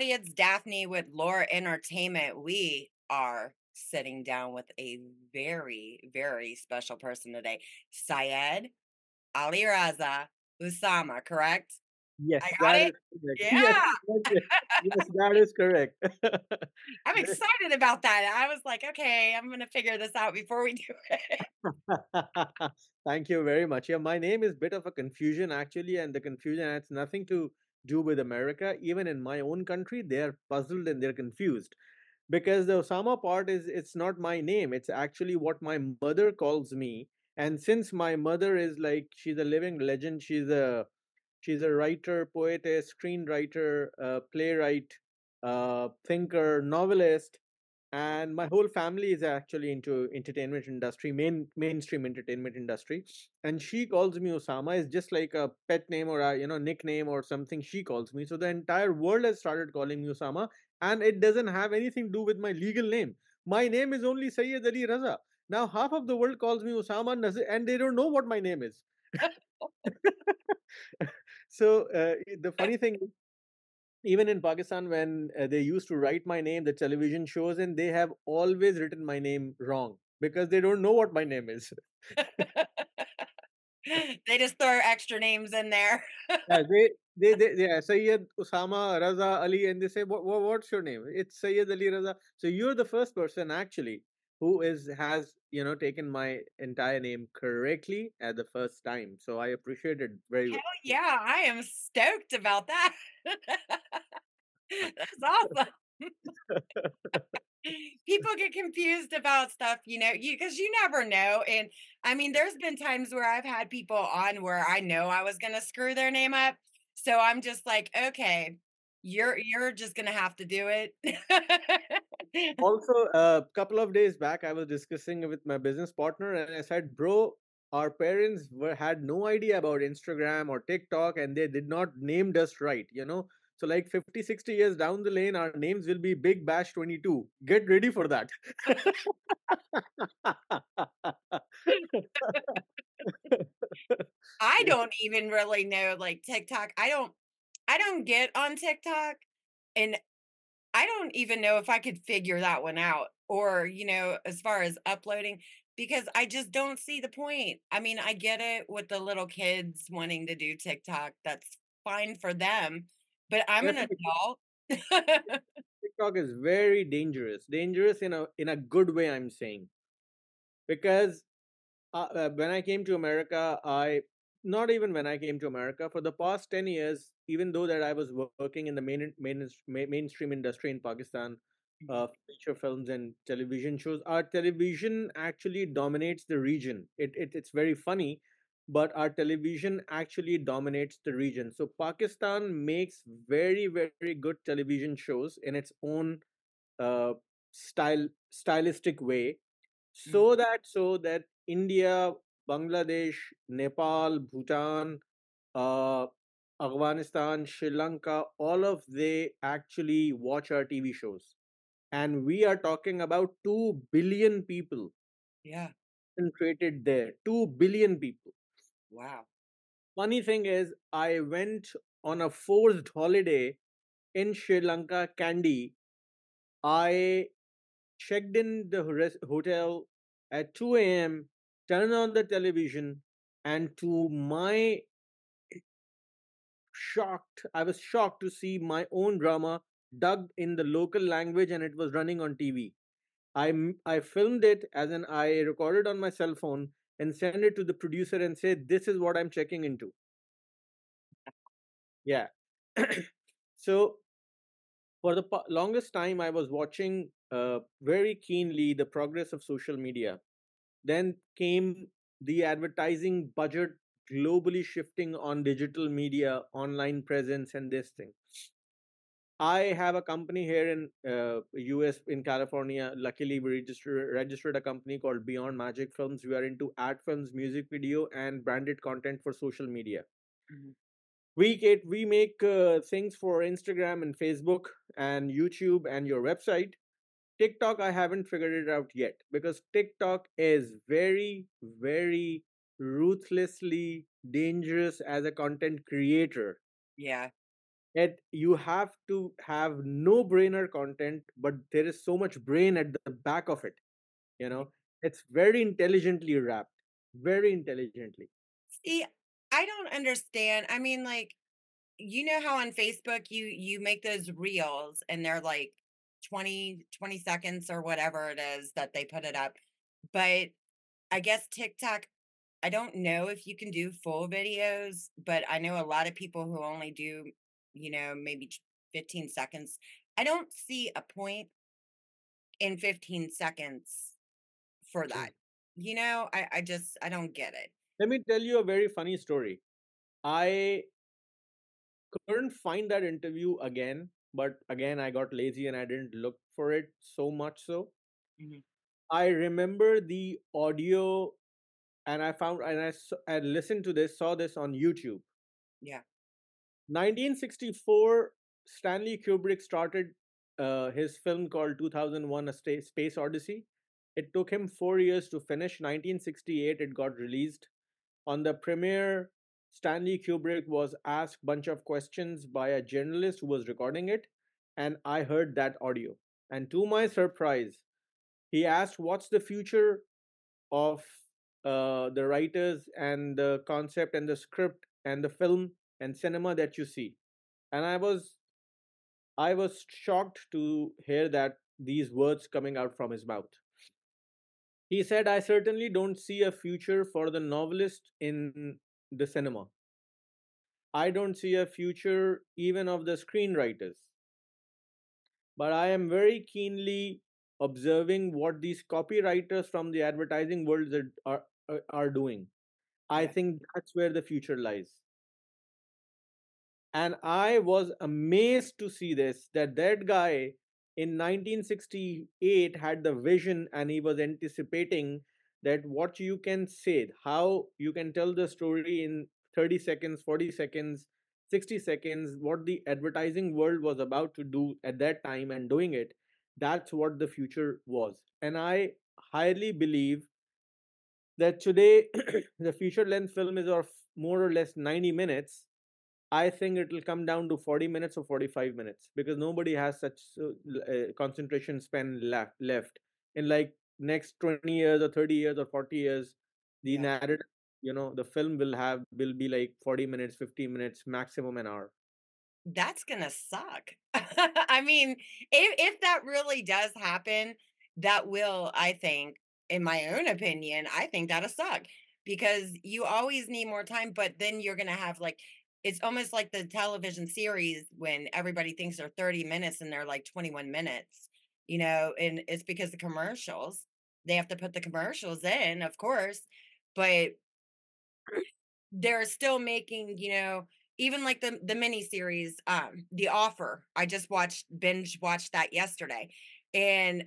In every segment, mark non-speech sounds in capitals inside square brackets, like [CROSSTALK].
Everybody, it's Daphne with Lure Entertainment. We are sitting down with a very, very special person today, Syed Ali Raza Usama, correct? Yes, I got that it? is correct. [LAUGHS] Yeah. yes, yes, [LAUGHS] that is correct. I'm [LAUGHS] excited about that. I was like, okay, I'm going to figure this out before we do it. Thank you very much. Yeah, my name is bit of a confusion actually, and the confusion has nothing to do with America. Even in my own country, they are puzzled and they're confused because the Usama part is it's not my name. It's actually what my mother calls me. And since my mother is like she's a living legend, she's a she's a writer, poetess, screenwriter, uh, playwright, uh, thinker, novelist and my whole family is actually into entertainment industry main mainstream entertainment industry. And she calls me usama is just like a pet name or a you know nickname or something she calls me. So the entire world has started calling me usama and it doesn't have anything to do with my legal name. My name is only syed ali raza. Now half of the world calls me usama and they don't know what my name is. [LAUGHS] [LAUGHS] So uh, the funny thing even in Pakistan, when uh, they used to write my name, the television shows, and they have always written my name wrong because they don't know what my name is. [LAUGHS] they just throw extra names in there. Yeah, they, they, [LAUGHS] they, yeah, Syed Usama Raza Ali, and they say, what, what, what's your name? It's Syed Ali Raza. So you're the first person actually who is has you know taken my entire name correctly at the first time. So I appreciate it very Hell well. yeah, I am stoked about that. [LAUGHS] That's awesome. [LAUGHS] People get confused about stuff, you know, you because you never know. And I mean, there's been times where I've had people on where I know I was gonna screw their name up. So I'm just like, okay, you're you're just gonna have to do it. [LAUGHS] Also, a couple of days back, I was discussing with my business partner, and I said, "Bro, our parents were had no idea about Instagram or TikTok, and they did not named us right. You know, so like 50, 60 years down the lane, our names will be Big Bash 22. Get ready for that." [LAUGHS] I don't even really know like TikTok. I don't I don't get on TikTok and I don't even know if I could figure that one out or, you know, as far as uploading, because I just don't see the point. I mean, I get it with the little kids wanting to do TikTok. That's fine for them, but I'm an adult. TikTok is very dangerous. Dangerous in a in a good way, I'm saying, because uh, uh, when I came to America, I not even when I came to America for the past ten years, even though that I was working in the main, main ma- mainstream industry in Pakistan, Mhm. uh, feature films and television shows, our television actually dominates the region. It, it it's very funny, but our television actually dominates the region. So Pakistan makes very very good television shows in its own uh, style stylistic way so that so that India, Bangladesh, Nepal, Bhutan, uh, Afghanistan, Sri Lanka, all of they actually watch our TV shows, and we are talking about two billion people Yeah. concentrated there. Two billion people. Wow. Funny thing is, I went on a forced holiday in Sri Lanka, Kandy. I checked in the res- hotel at 2 a.m., turned on the television, and to my shocked, I was shocked to see my own drama dubbed in the local language and it was running on TV. I, I filmed it as in I recorded on my cell phone and sent it to the producer and said, This is what I'm checking into. Yeah. [CLEARS THROAT] so for the longest time, I was watching uh, very keenly the progress of social media Then came the advertising budget globally shifting on digital media, online presence, and this thing. I have a company here in uh, US in California. Luckily, we registered registered a company called Beyond Magic Films. We are into ad films, music video, and branded content for social media. Mhm. We get we make uh, things for Instagram and Facebook and YouTube and your website TikTok, I haven't figured it out yet because TikTok is very, very ruthlessly dangerous as a content creator. Yeah. Yet you have to have no brainer content, but there is so much brain at the back of it. You know, it's very intelligently wrapped, very intelligently. See, I don't understand. I mean, like, you know how on Facebook you you make those reels and they're like 20 20 seconds or whatever it is that they put it up. But I guess TikTok, I don't know if you can do full videos, but I know a lot of people who only do, you know, maybe 15 seconds. I don't see a point in 15 seconds for hmm. that. You know, I, I just I don't get it. Let me tell you a very funny story. I couldn't find that interview again, but again, I got lazy and I didn't look for it so much so. Mhm. I remember the audio and I found and I, I listened to this, saw this on YouTube. Yeah. 1964, Stanley Kubrick started uh, his film called 2001 A Space Odyssey. It took him four years to finish. 1968, it got released. On the premiere, Stanley Kubrick was asked bunch of questions by a journalist who was recording it, and I heard that audio. And to my surprise, he asked, What's the future of uh, the writers and the concept and the script and the film and cinema that you see? And I was I was shocked to hear that these words coming out from his mouth. He said, I certainly don't see a future for the novelist in the cinema. I don't see a future even of the screenwriters. But I am very keenly observing what these copywriters from the advertising world are, are, are are doing. I think that's where the future lies. and i was amazed to see this that that guy in 1968 had the vision and he was anticipating that what you can say how you can tell the story in 30 seconds 40 seconds 60 seconds what the advertising world was about to do at that time and doing it that's what the future was. And i highly believe that today [CLEARS THROAT] the feature length film is of more or less 90 minutes. I think it will come down to 40 minutes or 45 minutes because nobody has such uh, uh, concentration span left left. In like next 20 years or 30 years or 40 years the Yeah. narrative you know the film will have will be like 40 minutes 50 minutes maximum an hour That's gonna suck. [LAUGHS] I mean, if if that really does happen, that will, I think, in my own opinion, I think that'll suck because you always need more time, but then you're gonna have like it's almost like the television series when everybody thinks they're 30 minutes and they're like 21 minutes, you know, and it's because the commercials, they have to put the commercials in, of course, but they're still making, you know, even like the the mini series, um, The Offer. I just watched binge watched that yesterday. And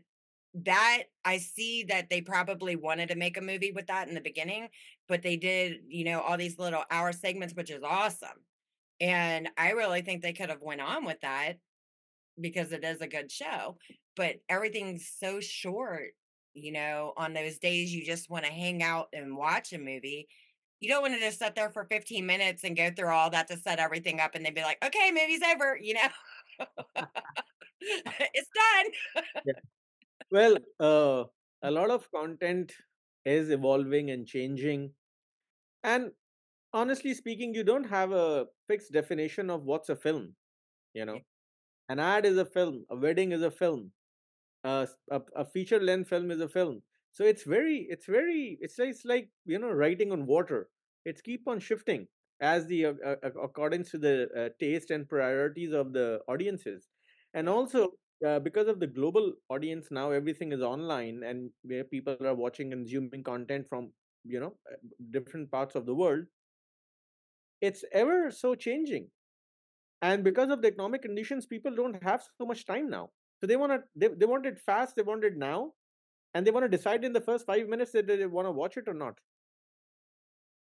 that I see that they probably wanted to make a movie with that in the beginning, but they did, you know, all these little hour segments, which is awesome. And I really think they could have went on with that because it is a good show, but everything's so short, you know, on those days you just want to hang out and watch a movie. You don't want to just sit there for 15 minutes and go through all that to set everything up and then be like, okay, movie's over, you know, [LAUGHS] it's done. yeah. [LAUGHS] Well uh, a lot of content is evolving and changing. And honestly speaking you don't have a fixed definition of what's a film you know? An ad is a film a wedding is a film a, a feature length film is a film. So it's very it's very it's like, it's like you know writing on water. It's keep on shifting as the uh, uh, according to the uh, taste and priorities of the audiences. And also uh, because of the global audience now everything is online and where people are watching and consuming content from you know uh, different parts of the world it's ever so changing. And because of the economic conditions people don't have so much time now so they want to they, they want it fast they want it now and they want to decide in the first five minutes that they want to watch it or not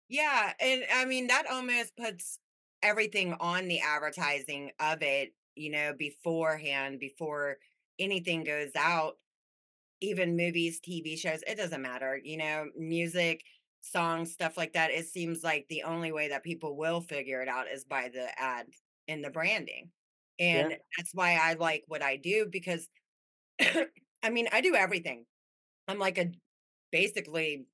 Yeah, and I mean that almost puts everything on the advertising of it, you know, beforehand, before anything goes out, even movies, TV shows, it doesn't matter, you know, music, songs, stuff like that. It seems like the only way that people will figure it out is by the ad. in the branding. Yeah. And that's why I like what I do because [COUGHS] I mean, I do everything. I'm like a basically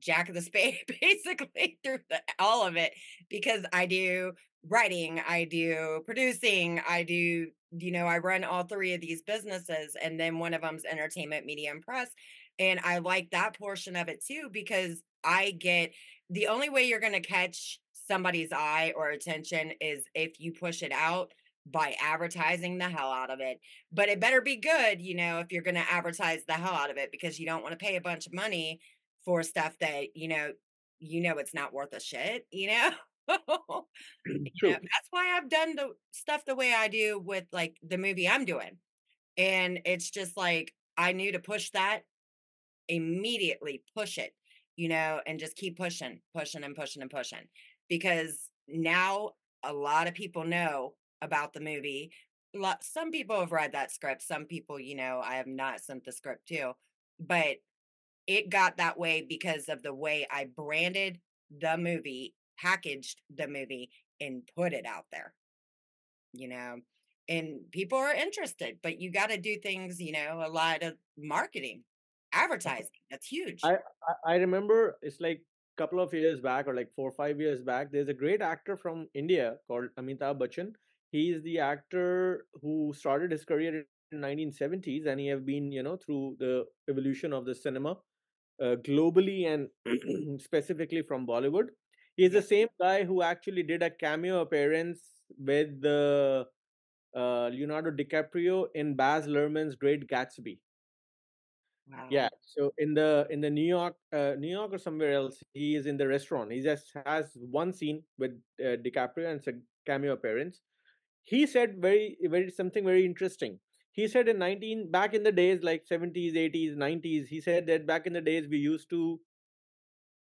jack of the spade [LAUGHS] basically through the all of it because I do writing, I do producing, I do you know, I run all 3 of these businesses, and then one of them's entertainment, media, and press, and I like that portion of it too because I get the only way you're gonna catch somebody's eye or attention is if you push it out by advertising the hell out of it, but it better be good, you know, if you're gonna advertise the hell out of it because you don't wanna pay a bunch of money for stuff that, you know you know it's not worth a shit, you know? [LAUGHS] You know, mm, that's why I've done the stuff the way I do with, like, the movie I'm doing, and it's just like, I knew to push that, immediately push it, you know, and just keep pushing, pushing and pushing and pushing, because now a lot of people know about the movie. Some people have read that script, some people, you know, I have not sent the script to, but it got that way because of the way I branded the movie, packaged the movie, and put it out there. You know? And people are interested, but you gotta do things, you know, a lot of marketing, [LAUGHS] advertising, that's huge. I I remember it's like a couple of years back or like 4 or 5 years back, there's a great actor from India called Amitabh Bachchan. He is the actor who started his career in 1970s, and he have been, you know, through the evolution of the cinema, uh, globally and [CLEARS THROAT] specifically from Bollywood. He's the same guy who actually did a cameo appearance with the, uh, Leonardo DiCaprio in Baz Luhrmann's Great Gatsby. Wow. Yeah, so in the in the New York, uh, New York or somewhere else, he is in the restaurant. He just has one scene with, uh, DiCaprio, and it's a cameo appearance. He said very very something very interesting. He said in 19 back in the days, like 70s, 80s, 90s, he said that back in the days we used to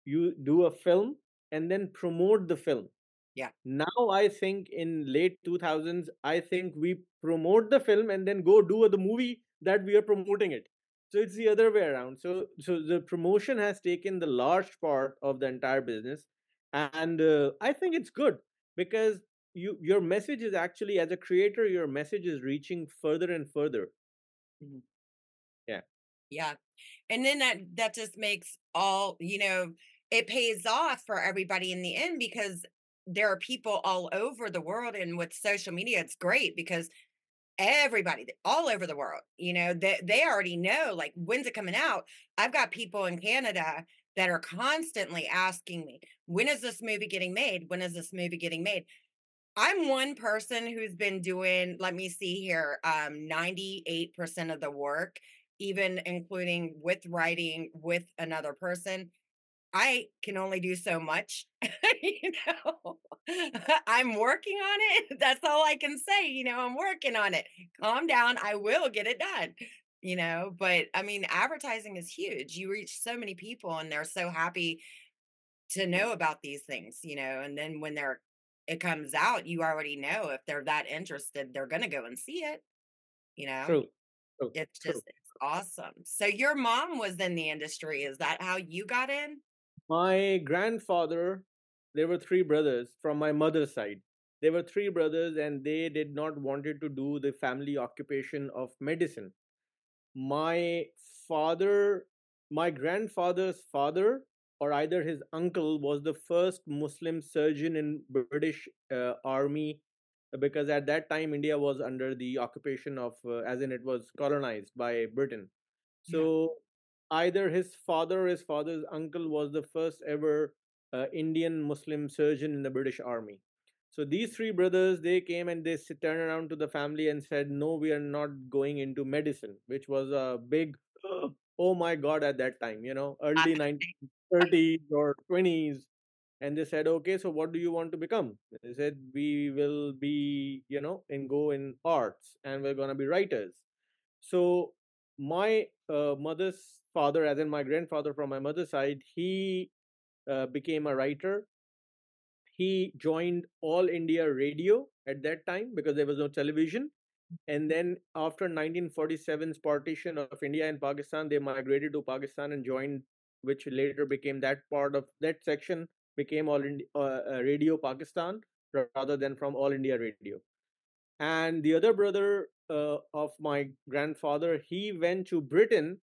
you do a film and then promote the film. Yeah. Now I think in late 2000s, I think we promote the film and then go do the movie that we are promoting it. So it's the other way around. So so the promotion has taken the large part of the entire business, and, uh, I think it's good because you your message is actually as a creator, your message is reaching further and further. Mhm. Yeah. Yeah, and then that that just makes all you know, it pays off for everybody in the end because there are people all over the world, and with social media, it's great because everybody all over the world, you know, they they already know, like, "When's it coming out?" I've got people in Canada that are constantly asking me, "When is this movie getting made? When is this movie getting made?" I'm one person who's been doing let me see here, um, 98% of the work, even including with writing with another person. I can only do so much, [LAUGHS] you know? [LAUGHS] I'm working on it, [LAUGHS] that's all I can say, you know, "I'm working on it. Calm down, I will get it done." You know? But, I mean, advertising is huge. You reach so many people, and they're so happy to know about these things, you know, and then when they're it comes out, you already know if they're that interested, they're gonna go and see it, you know? True. True. It's True. just it's awesome. So your mom was in the industry, is that how you got in? My grandfather there were 3 brothers from my mother's side. There were 3 brothers, and they did not wanted to do the family occupation of medicine. My father my grandfather's father or either his uncle was the first Muslim surgeon in British uh, army uh, because at that time India was under the occupation of uh, as in it was colonized by Britain. So yeah. either his father or his father's uncle was the first ever uh, Indian Muslim surgeon in the British army. So these three brothers they came and they turned around to the family and said no we are not going into medicine which was a big [GASPS] oh my god at that time you know early 90s 30s or 20s and they said okay so what do you want to become? They said we will be you know and go in arts and we're going to be writers. So my uh, mother's father as in my grandfather from my mother's side he uh, became a writer. He joined all india radio at that time because there was no television and then after 1947's partition of india and pakistan they migrated to pakistan and joined which later became that part of that section became All Indi uh, uh, Radio Pakistan, rather than from All India Radio. And the other brother uh, of my grandfather, he went to Britain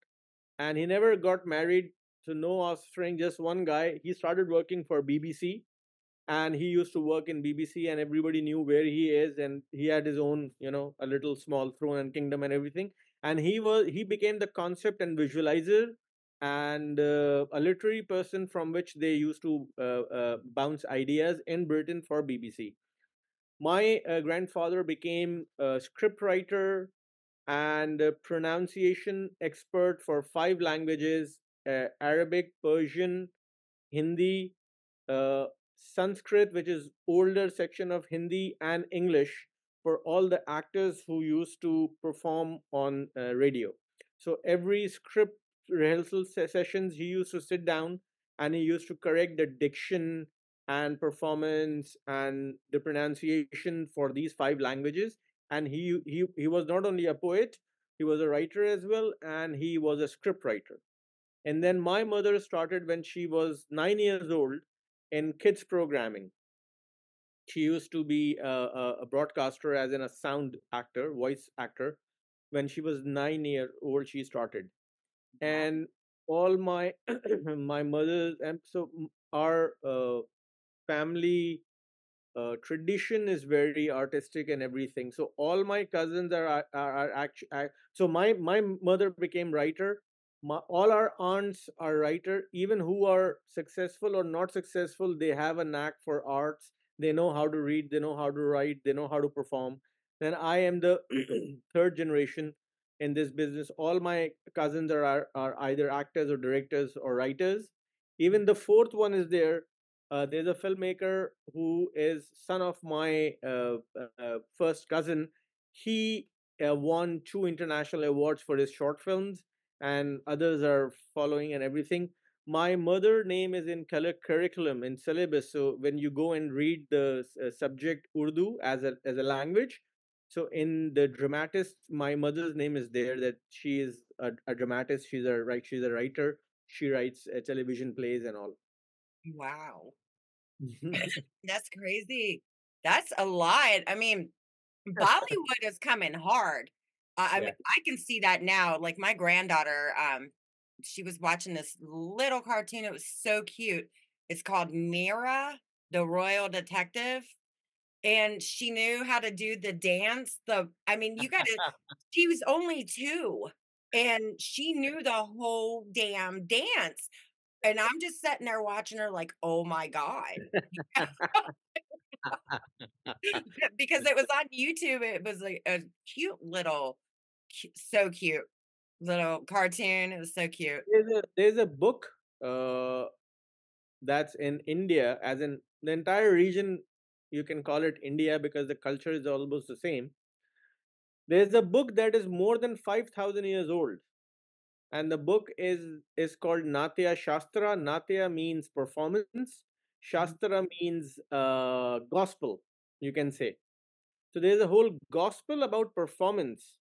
and he never got married to no offspring, just one guy. He started working for BBC and he used to work in BBC and everybody knew where he is and he had his own, you know, a little small throne and kingdom and everything. And he was he became the concept and visualizer and uh, a literary person from which they used to uh, uh, bounce ideas in Britain for BBC. My uh, grandfather became a scriptwriter and a pronunciation expert for five languages uh, Arabic, Persian, Hindi, Sanskrit, which is older section of Hindi and English for all the actors who used to perform on uh, radio. So every script rehearsal sessions, he used to sit down and he used to correct the diction and performance and the pronunciation for these five languages. And he he he was not only a poet, he was a writer as well, and he was a script writer. And then my mother started when she was nine years old in kids programming. She used to be a, a, broadcaster, as in a sound actor, voice actor. When she was nine year old, she started, and all my [CLEARS THROAT] my mother's and so our uh, family uh, tradition is very artistic and everything. So all my cousins are are, are actually. So my my mother became writer. My, all our aunts are writer. Even who are successful or not successful they have a knack for arts. They know how to read they know how to write they know how to perform. Then i am the [CLEARS THROAT] third generation in this business all my cousins are, are, either actors or directors or writers. Even the fourth one is there. Uh, there's a filmmaker who is son of my uh, uh, first cousin. He uh, won two international awards for his short films and others are following and everything. My mother name is in color curriculum in syllabus so when you go and read the uh, subject urdu as a as a language so in the dramatist my mother's name is there that she is a, a dramatist she's a right she's a writer she writes uh, television plays and all wow [LAUGHS] that's crazy that's a lot i mean bollywood is coming hard I, I mean, I can see that now. Like my granddaughter, um, she was watching this little cartoon. It was so cute. It's called Mira, the Royal Detective. And she knew how to do the dance. The I mean, you gotta [LAUGHS] she was only two and she knew the whole damn dance. And I'm just sitting there watching her like, oh my God. [LAUGHS] because it was on YouTube. It was like a cute little so cute little cartoon. It was so cute. There's a there's a book uh, that's in India, as in the entire region. You can call it India because the culture is almost the same. There's a book that is more than five thousand years old, and the book is is called Natya Shastra. Natya means performance. Mm-hmm. Shastra means uh, gospel. You can say. So there's a whole gospel about performance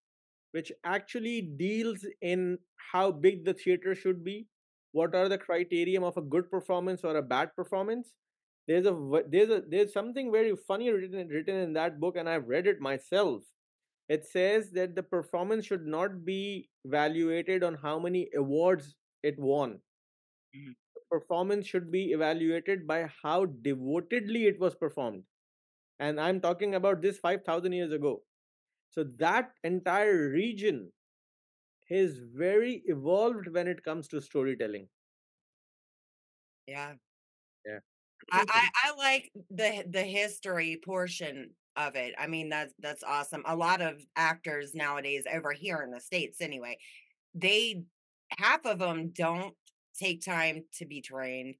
which actually deals in how big the theater should be what are the criterion of a good performance or a bad performance there's a there's a there's something very funny written written in that book and i've read it myself it says that the performance should not be evaluated on how many awards it won mm-hmm. performance should be evaluated by how devotedly it was performed and i'm talking about this 5000 years ago so that entire region is very evolved when it comes to storytelling. Yeah. Yeah. I, I, mm-hmm. I like the the history portion of it. I mean that's that's awesome. A lot of actors nowadays over here in the states anyway, they half of them don't take time to be trained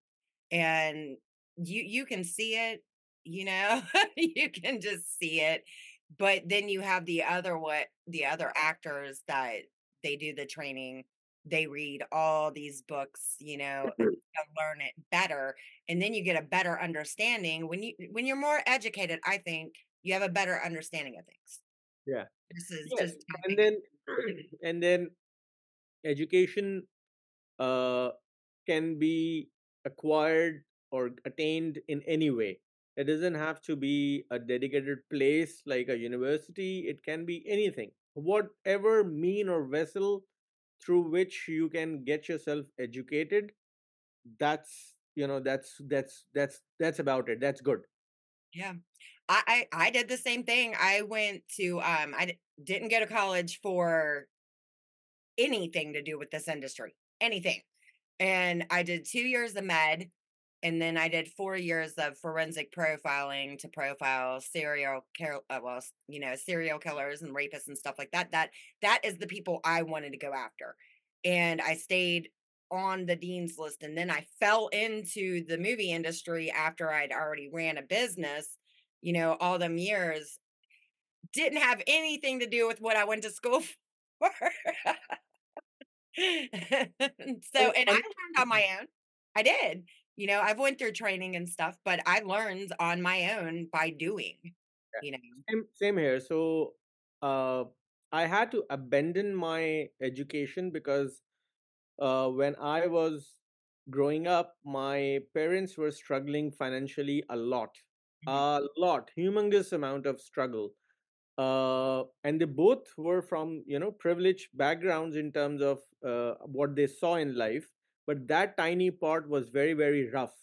and you you can see it, you know. [LAUGHS] you can just see it but then you have the other what the other actors that they do the training they read all these books you know mm-hmm. To learn it better and then you get a better understanding when you when you're more educated i think you have a better understanding of things yeah this is yeah. just and then [CLEARS THROAT] [CLEARS THROAT] and then education uh can be acquired or attained in any way It doesn't have to be a dedicated place like a university. It can be anything. Whatever mean or vessel through which you can get yourself educated, that's you know that's that's that's that's about it. That's good. Yeah. I I I did the same thing. I went to, um I d didn't go to college for anything to do with this industry, anything. And I did 2 years of med, and then I did 4 years of forensic profiling to profile serial kill uh, well, you know, serial killers and rapists and stuff like that. That that is the people I wanted to go after. And I stayed on the dean's list, and then I fell into the movie industry after I'd already ran a business, you know, all them years. Didn't have anything to do with what I went to school [LAUGHS] for. So and I learned on my own. I did. You know, I've went through training and stuff, but I learned on my own by doing, you know? Same, same here. So, uh, I had to abandon my education because uh, when I was growing up, my parents were struggling financially a lot, Mhm. a lot, humongous amount of struggle. Uh, and they both were from you know privileged backgrounds in terms of uh, what they saw in life, but that tiny part was very very rough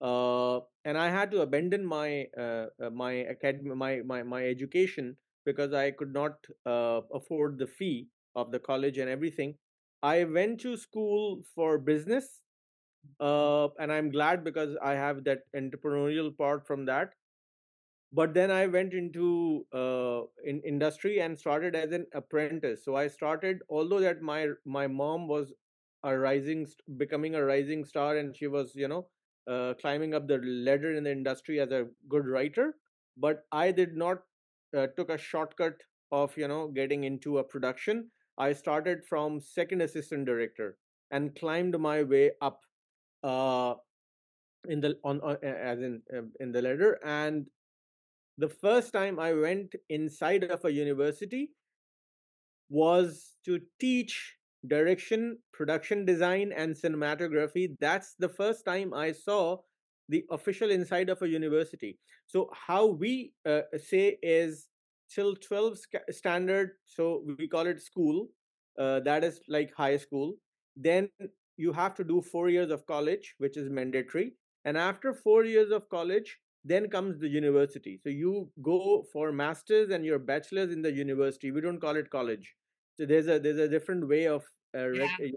uh, and I had to abandon my uh, uh, my academy my, my my education because I could not uh, afford the fee of the college and everything. I went to school for business, uh, and I'm glad because I have that entrepreneurial part from that. But then i went into uh, in industry and started as an apprentice. So i started although that my my mom was a rising becoming a rising star and she was you know uh, climbing up the ladder in the industry as a good writer but i did not uh, took a shortcut of you know getting into a production i started from second assistant director and climbed my way up uh, in the on, on as in um, in the ladder and the first time I went inside of a university was to teach direction, production design, and cinematography. That's the first time I saw the official inside of a university. So, how we uh, say is till 12 standard, so we call it school, uh, that is like high school. Then you have to do four years of college, which is mandatory. And after four years of college, then comes the university. So you go for masters and your bachelor's in the university. We don't call it college so there's a there's a different way of uh, Yeah. you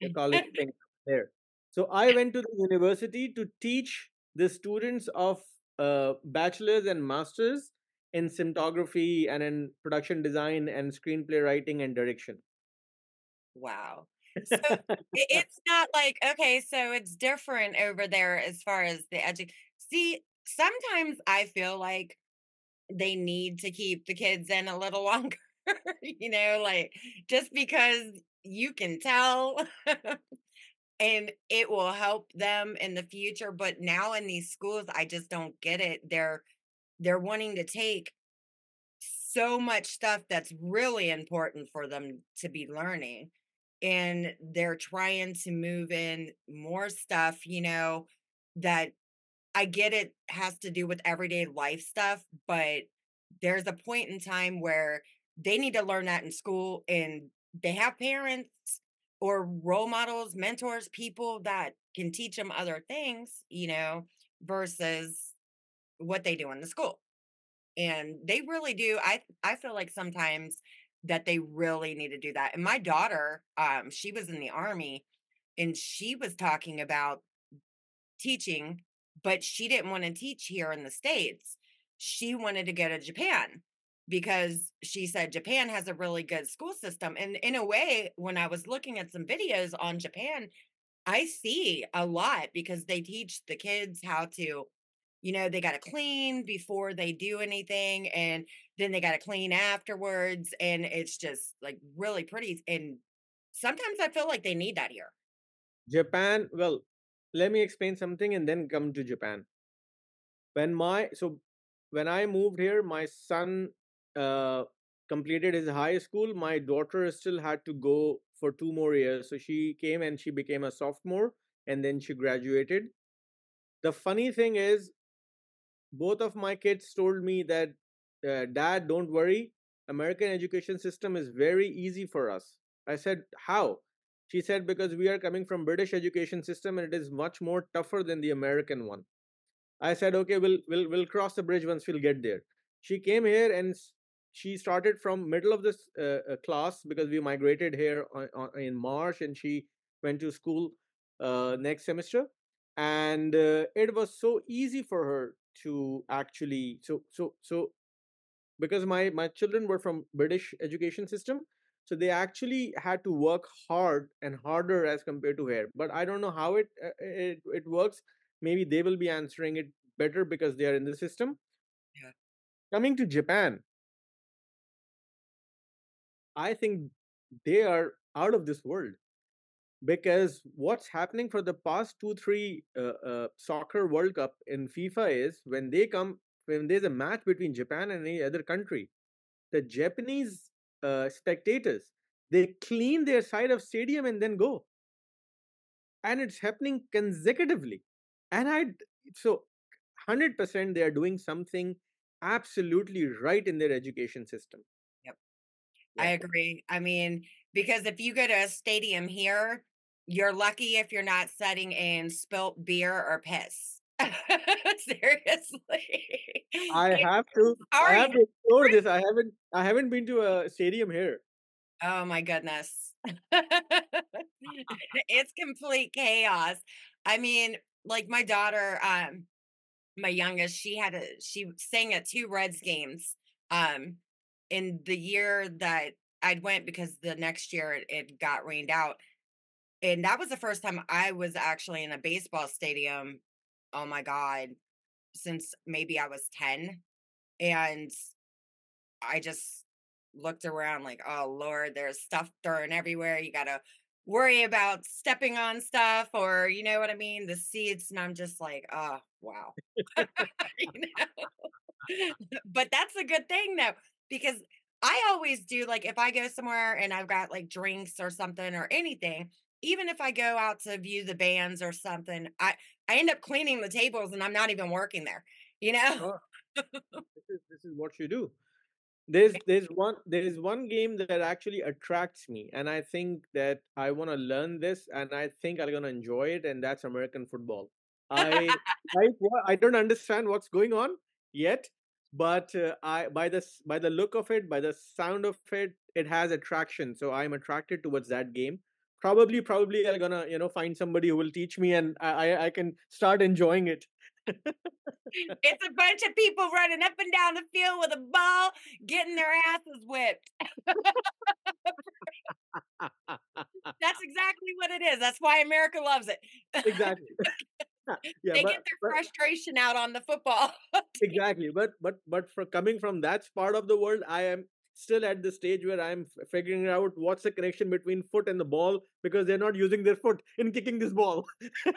know [LAUGHS] college thing there. So I went to the university to teach the students of uh, bachelor's and masters in cinematography and in production design and screenplay writing and direction. Wow. So [LAUGHS] it's not like okay, so it's different over there as far as the edu See, sometimes I feel like they need to keep the kids in a little [LAUGHS] longer, you know, like, just because you can tell and it will help them in the future, but now in these schools, I just don't get it. They're they're wanting to take so much stuff that's really important for them to be learning, and they're trying to move in more stuff, you know, that I get it has to do with everyday life stuff, but there's a point in time where they need to learn that in school and they have parents or role models, mentors, people that can teach them other things, you know, versus what they do in the school. And they really do. I I feel like sometimes that they really need to do that. And my daughter, um, she was in the army and she was talking about teaching, but she didn't want to teach here in the States. She wanted to go to Japan because she said Japan has a really good school system. And in a way, when I was looking at some videos on Japan, I see a lot because they teach the kids how to, you know, they got to clean before they do anything and then they got to clean afterwards. And it's just like really pretty. And sometimes I feel like they need that here. Japan, well, let me explain something and then come to Japan. When my so when I moved here, my son uh, completed his high school. My daughter still had to go for two more years. So she came and she became a sophomore and then she graduated. The funny thing is, both of my kids told me that, uh, Dad, don't worry. American education system is very easy for us. I said, how? She said, because we are coming from British education system and it is much more tougher than the American one. I said, okay, we'll we'll we'll cross the bridge once we'll get there. She came here and she started from middle of this uh, uh, class because we migrated here on, on, in March and she went to school uh, next semester and uh, it was so easy for her to actually so so so because my my children were from british education system so they actually had to work hard and harder as compared to here. But i don't know how it uh, it, it works. Maybe they will be answering it better because they are in the system. Yeah. coming to japan i think they are out of this world because what's happening for the past two three uh, uh, soccer world cup in fifa is when they come when there's a match between japan and any other country the japanese uh, spectators they clean their side of stadium and then go and it's happening consecutively and i so 100% they are doing something absolutely right in their education system Yep. I agree. I mean, because if you go to a stadium here, you're lucky if you're not sitting in spilt beer or piss. [LAUGHS] Seriously. i have to i sorry. have to explore this i haven't i haven't been to a stadium here Oh my goodness. [LAUGHS] It's complete chaos. I mean, like my daughter, um, my youngest, she had a she sang at 2 Reds games, um, in the year that I'd went because the next year it, it got rained out. And that was the first time I was actually in a baseball stadium. Oh my God, since maybe I was 10. And I just looked around like, oh Lord, there's stuff thrown everywhere. You gotta worry about stepping on stuff or you know what I mean, the seats. And I'm just like, oh wow. [LAUGHS] But that's a good thing though, because I always do like if I go somewhere and I've got like drinks or something or anything, even if I go out to view the bands or something, I I end up cleaning the tables and I'm not even working there, you know? oh [LAUGHS] this is this is what you do There's there's one there is one game that actually attracts me, and I think that I want to learn this, and I think I'm gonna enjoy it, and that's American football. I I I don't understand what's going on yet, but uh, I by the by the look of it, by the sound of it, it has attraction. So I'm attracted towards that game. Probably, probably I'm gonna you know find somebody who will teach me, and I I, can start enjoying it. [LAUGHS] It's a bunch of people running up and down the field with a ball, getting their asses whipped. [LAUGHS] That's exactly what it is. That's why America loves it. exactly. [LAUGHS] yeah, They but get their but frustration out on the football. Exactly, but but but for coming from that part of the world, I am still at the stage where I'm figuring out what's the connection between foot and the ball because they're not using their foot in kicking this ball. [LAUGHS]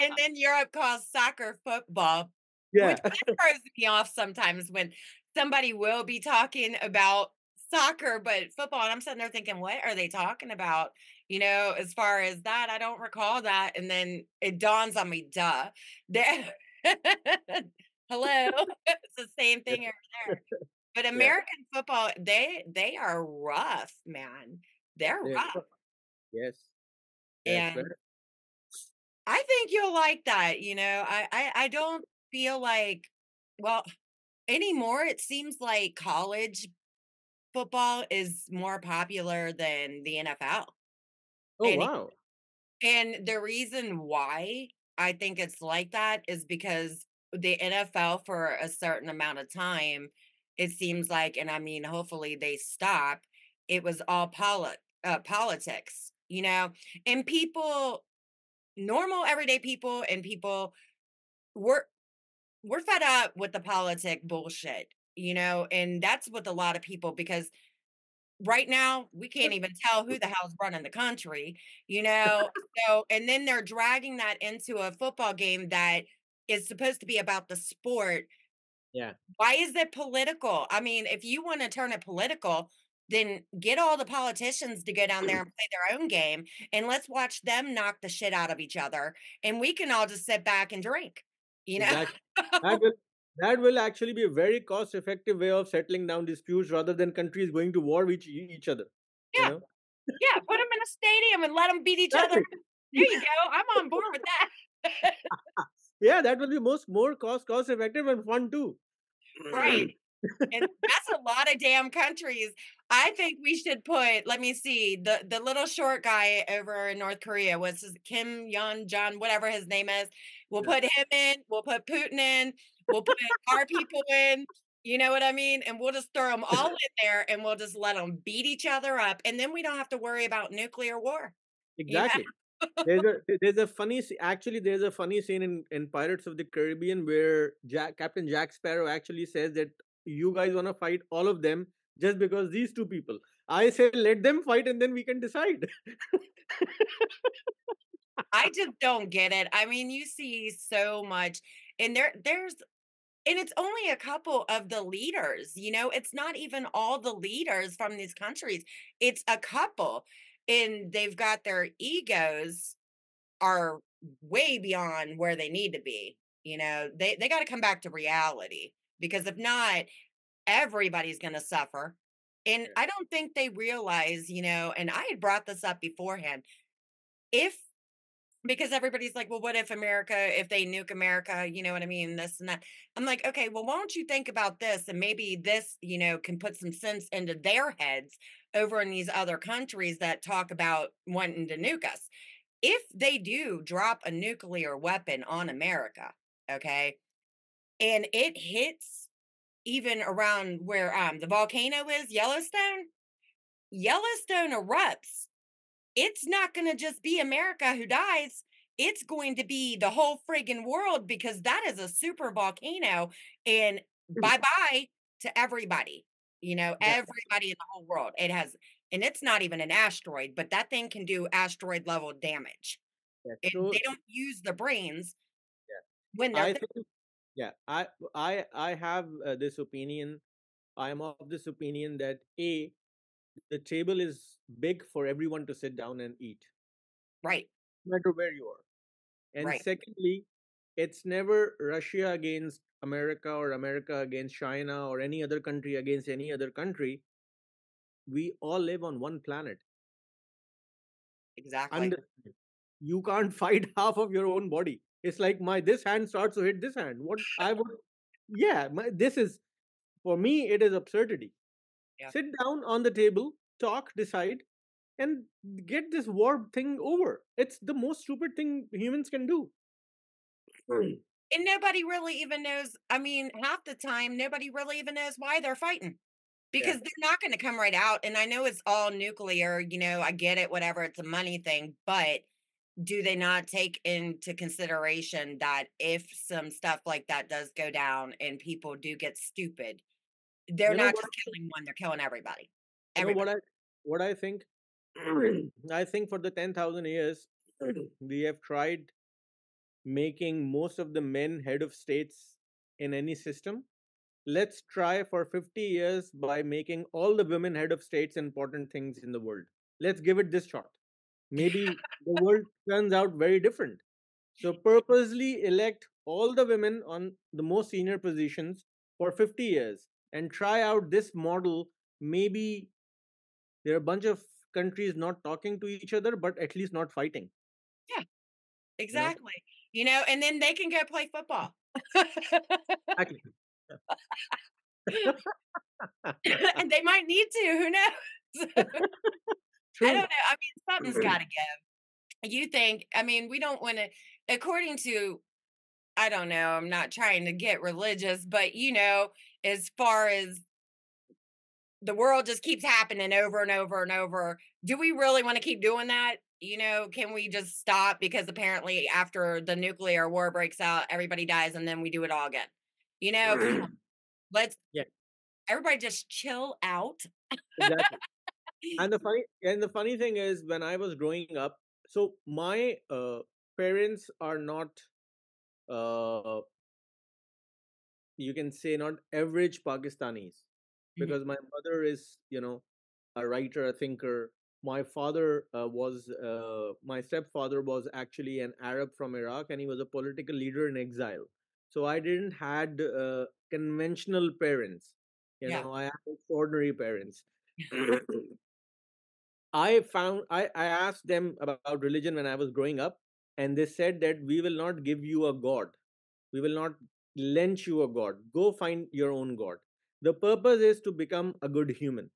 And then Europe calls soccer football, yeah, which throws me off sometimes when somebody will be talking about soccer, but football, and I'm sitting there thinking, what are they talking about? You know, as far as that, I don't recall that. And then it dawns on me, duh. [LAUGHS] Hello. [LAUGHS] It's the same thing over there. [LAUGHS] But yeah. American football, they they are rough, man. They're They're rough. Yes, And right. I think you'll like that, you know. I I, I don't feel like well, anymore it seems like college football is more popular than the NFL. Oh And wow. and the reason why I think it's like that is because the NFL for a certain amount of time, it seems like, and I mean, hopefully they stop. It was all polit- uh, politics, you know, and people, normal everyday people, and people we're we're fed up with the politic bullshit, you know, and that's with a lot of people because right now we can't even tell who the hell's running the country, you know? [LAUGHS] So, and then they're dragging that into a football game that is supposed to be about the sport. Yeah. Why is it political? I mean, if you want to turn it political, then get all the politicians to go down there and [CLEARS THROAT] play their own game and let's watch them knock the shit out of each other and we can all just sit back and drink. You know? Exactly. That [LAUGHS] will that will actually be a very cost effective way of settling down disputes rather than countries going to war with each each other. You Yeah. know? Yeah, put them in a stadium and let them beat each other. There you [LAUGHS] go. I'm on board with that. [LAUGHS] yeah, that will be most more cost cost effective and fun too. Right. [LAUGHS] And that's a lot of damn countries. I think we should put, let me see, the the little short guy over in North Korea, what's his Kim Yon John, whatever his name is. We'll put him in, we'll put Putin in, we'll put our people in. You know what I mean? And we'll just throw them all in there and we'll just let them beat each other up. And then we don't have to worry about nuclear war. Exactly. There's a there's a funny actually there's a funny scene in, in Pirates of the Caribbean where Jack Captain Jack Sparrow actually says that you guys wanna fight all of them just because these two people. I say let them fight and then we can decide. I just don't get it. I mean, you see so much, and there there's and it's only a couple of the leaders, you know, it's not even all the leaders from these countries. It's a couple, and they've got their egos are way beyond where they need to be. You know, they they got to come back to reality because if not, everybody's going to suffer. And I don't think they realize, you know, and I had brought this up beforehand. If because everybody's like, well, what if America, if they nuke America, you know what I mean? This and that. I'm like, okay, well, why don't you think about this? And maybe this, you know, can put some sense into their heads over in these other countries that talk about wanting to nuke us. If they do drop a nuclear weapon on America, okay, and it hits even around where um the volcano is, Yellowstone, Yellowstone erupts it's not going to just be America who dies. It's going to be the whole friggin' world because that is a super volcano. And bye bye to everybody, you know, yeah, everybody in the whole world. It has, and it's not even an asteroid, but that thing can do asteroid level damage. yeah. So they don't use the brains yeah. when they're I think yeah, I I I have uh, this opinion. I'm of this opinion that A, the table is big for everyone to sit down and eat, Right, no matter where you are. And right. secondly, it's never Russia against America or America against China or any other country against any other country. We all live on one planet. Exactly. Understand? You can't [LAUGHS] fight half of your own body. It's like my this hand starts to hit this hand. What I [LAUGHS] would, yeah, my, this is for me. It is absurdity. Yeah. Sit down on the table, talk, decide, and get this war thing over. It's the most stupid thing humans can do. [CLEARS THROAT] And nobody really even knows. I mean, half the time, nobody really even knows why they're fighting. Yeah. Because they're not gonna come right out, and I know it's all nuclear, you know, I get it, whatever, it's a money thing, but do they not take into consideration that if some stuff like that does go down and people do get stupid, they're You know not just killing one, they're killing everybody. You know what I what I think. [CLEARS THROAT] I think for the ten thousand years, [CLEARS THROAT] we have tried making most of the men head of states in any system. Let's try for 50 years by making all the women head of states important things in the world. Let's give it this shot. Maybe [LAUGHS] the world turns out very different. So, purposely elect all the women on the most senior positions for 50 years and try out this model. Maybe there are a bunch of countries not talking to each other, but at least not fighting. Yeah, You know? You know, and then they can go play football. [LAUGHS] And they might need to, who knows? [LAUGHS] [LAUGHS] I don't know. I mean, something's got to give. You think, I mean, we don't want to, according to, I don't know, I'm not trying to get religious, but you know, as far as the world just keeps happening over and over and over, do we really want to keep doing that? You know, can we just stop? Because apparently, after the nuclear war breaks out, everybody dies and then we do it all again. You know, let's Yeah, everybody just chill out. exactly. And the [LAUGHS] funny and the funny thing is, when I was growing up, so my uh, parents are not, uh, you can say, not average Pakistanis, Mhm. because my mother is, you know, a writer, a thinker. My father uh, was, uh, my stepfather was actually an Arab from Iraq, and he was a political leader in exile. so I didn't had uh, conventional parents. You Yeah. know, I had extraordinary parents. [CLEARS THROAT] I found I, I asked them about religion when I was growing up, and they said that we will not give you a god. We will not lend you a god. Go find your own god. The purpose is to become a good human.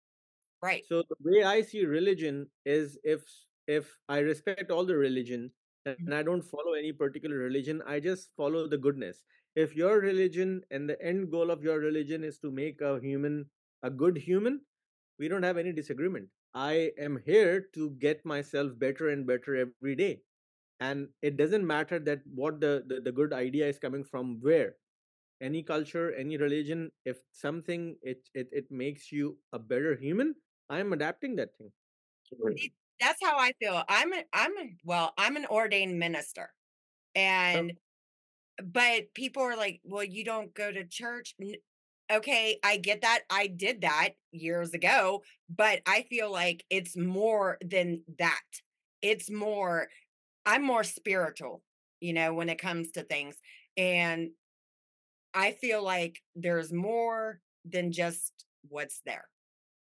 Right. So the way I see religion is if if I respect all the religion Mm. and I don't follow any particular religion, I just follow the goodness. If your religion and the end goal of your religion is to make a human a good human, we don't have any disagreement. I am here to get myself better and better every day. And it doesn't matter that what the, the, the good idea is coming from where. Any culture, any religion, if something it, it it makes you a better human, I am adapting that thing. That's how I feel. I'm a I'm a well, I'm an ordained minister. Oh, And but people are like, "Well, you don't go to church." Okay, I get that. I did that years ago, but I feel like it's more than that. It's more I'm more spiritual, you know, when it comes to things. And I feel like there's more than just what's there,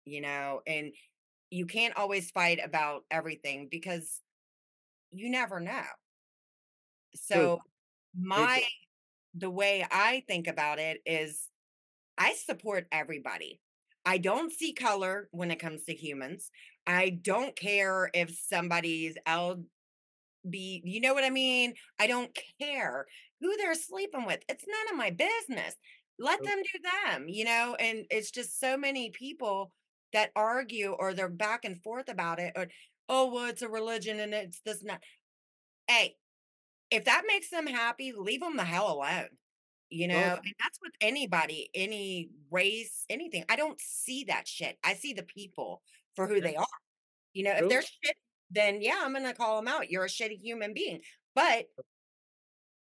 you know, and you can't always fight about everything because you never know. So my the way I think about it is I support everybody. I don't see color when it comes to humans. I don't care if somebody's LB, you know what I mean? I don't care who they're sleeping with. It's none of my business. Let them do them, you know? And it's just so many people that argue or they're back and forth about it or oh well it's a religion and it's this and that. Hey, if that makes them happy, leave them the hell alone. You know, and that's with anybody, any race, anything. I don't see that shit. I see the people for who Yeah. they are. You know, if they're shit, then yeah, I'm gonna call them out. You're a shitty human being. But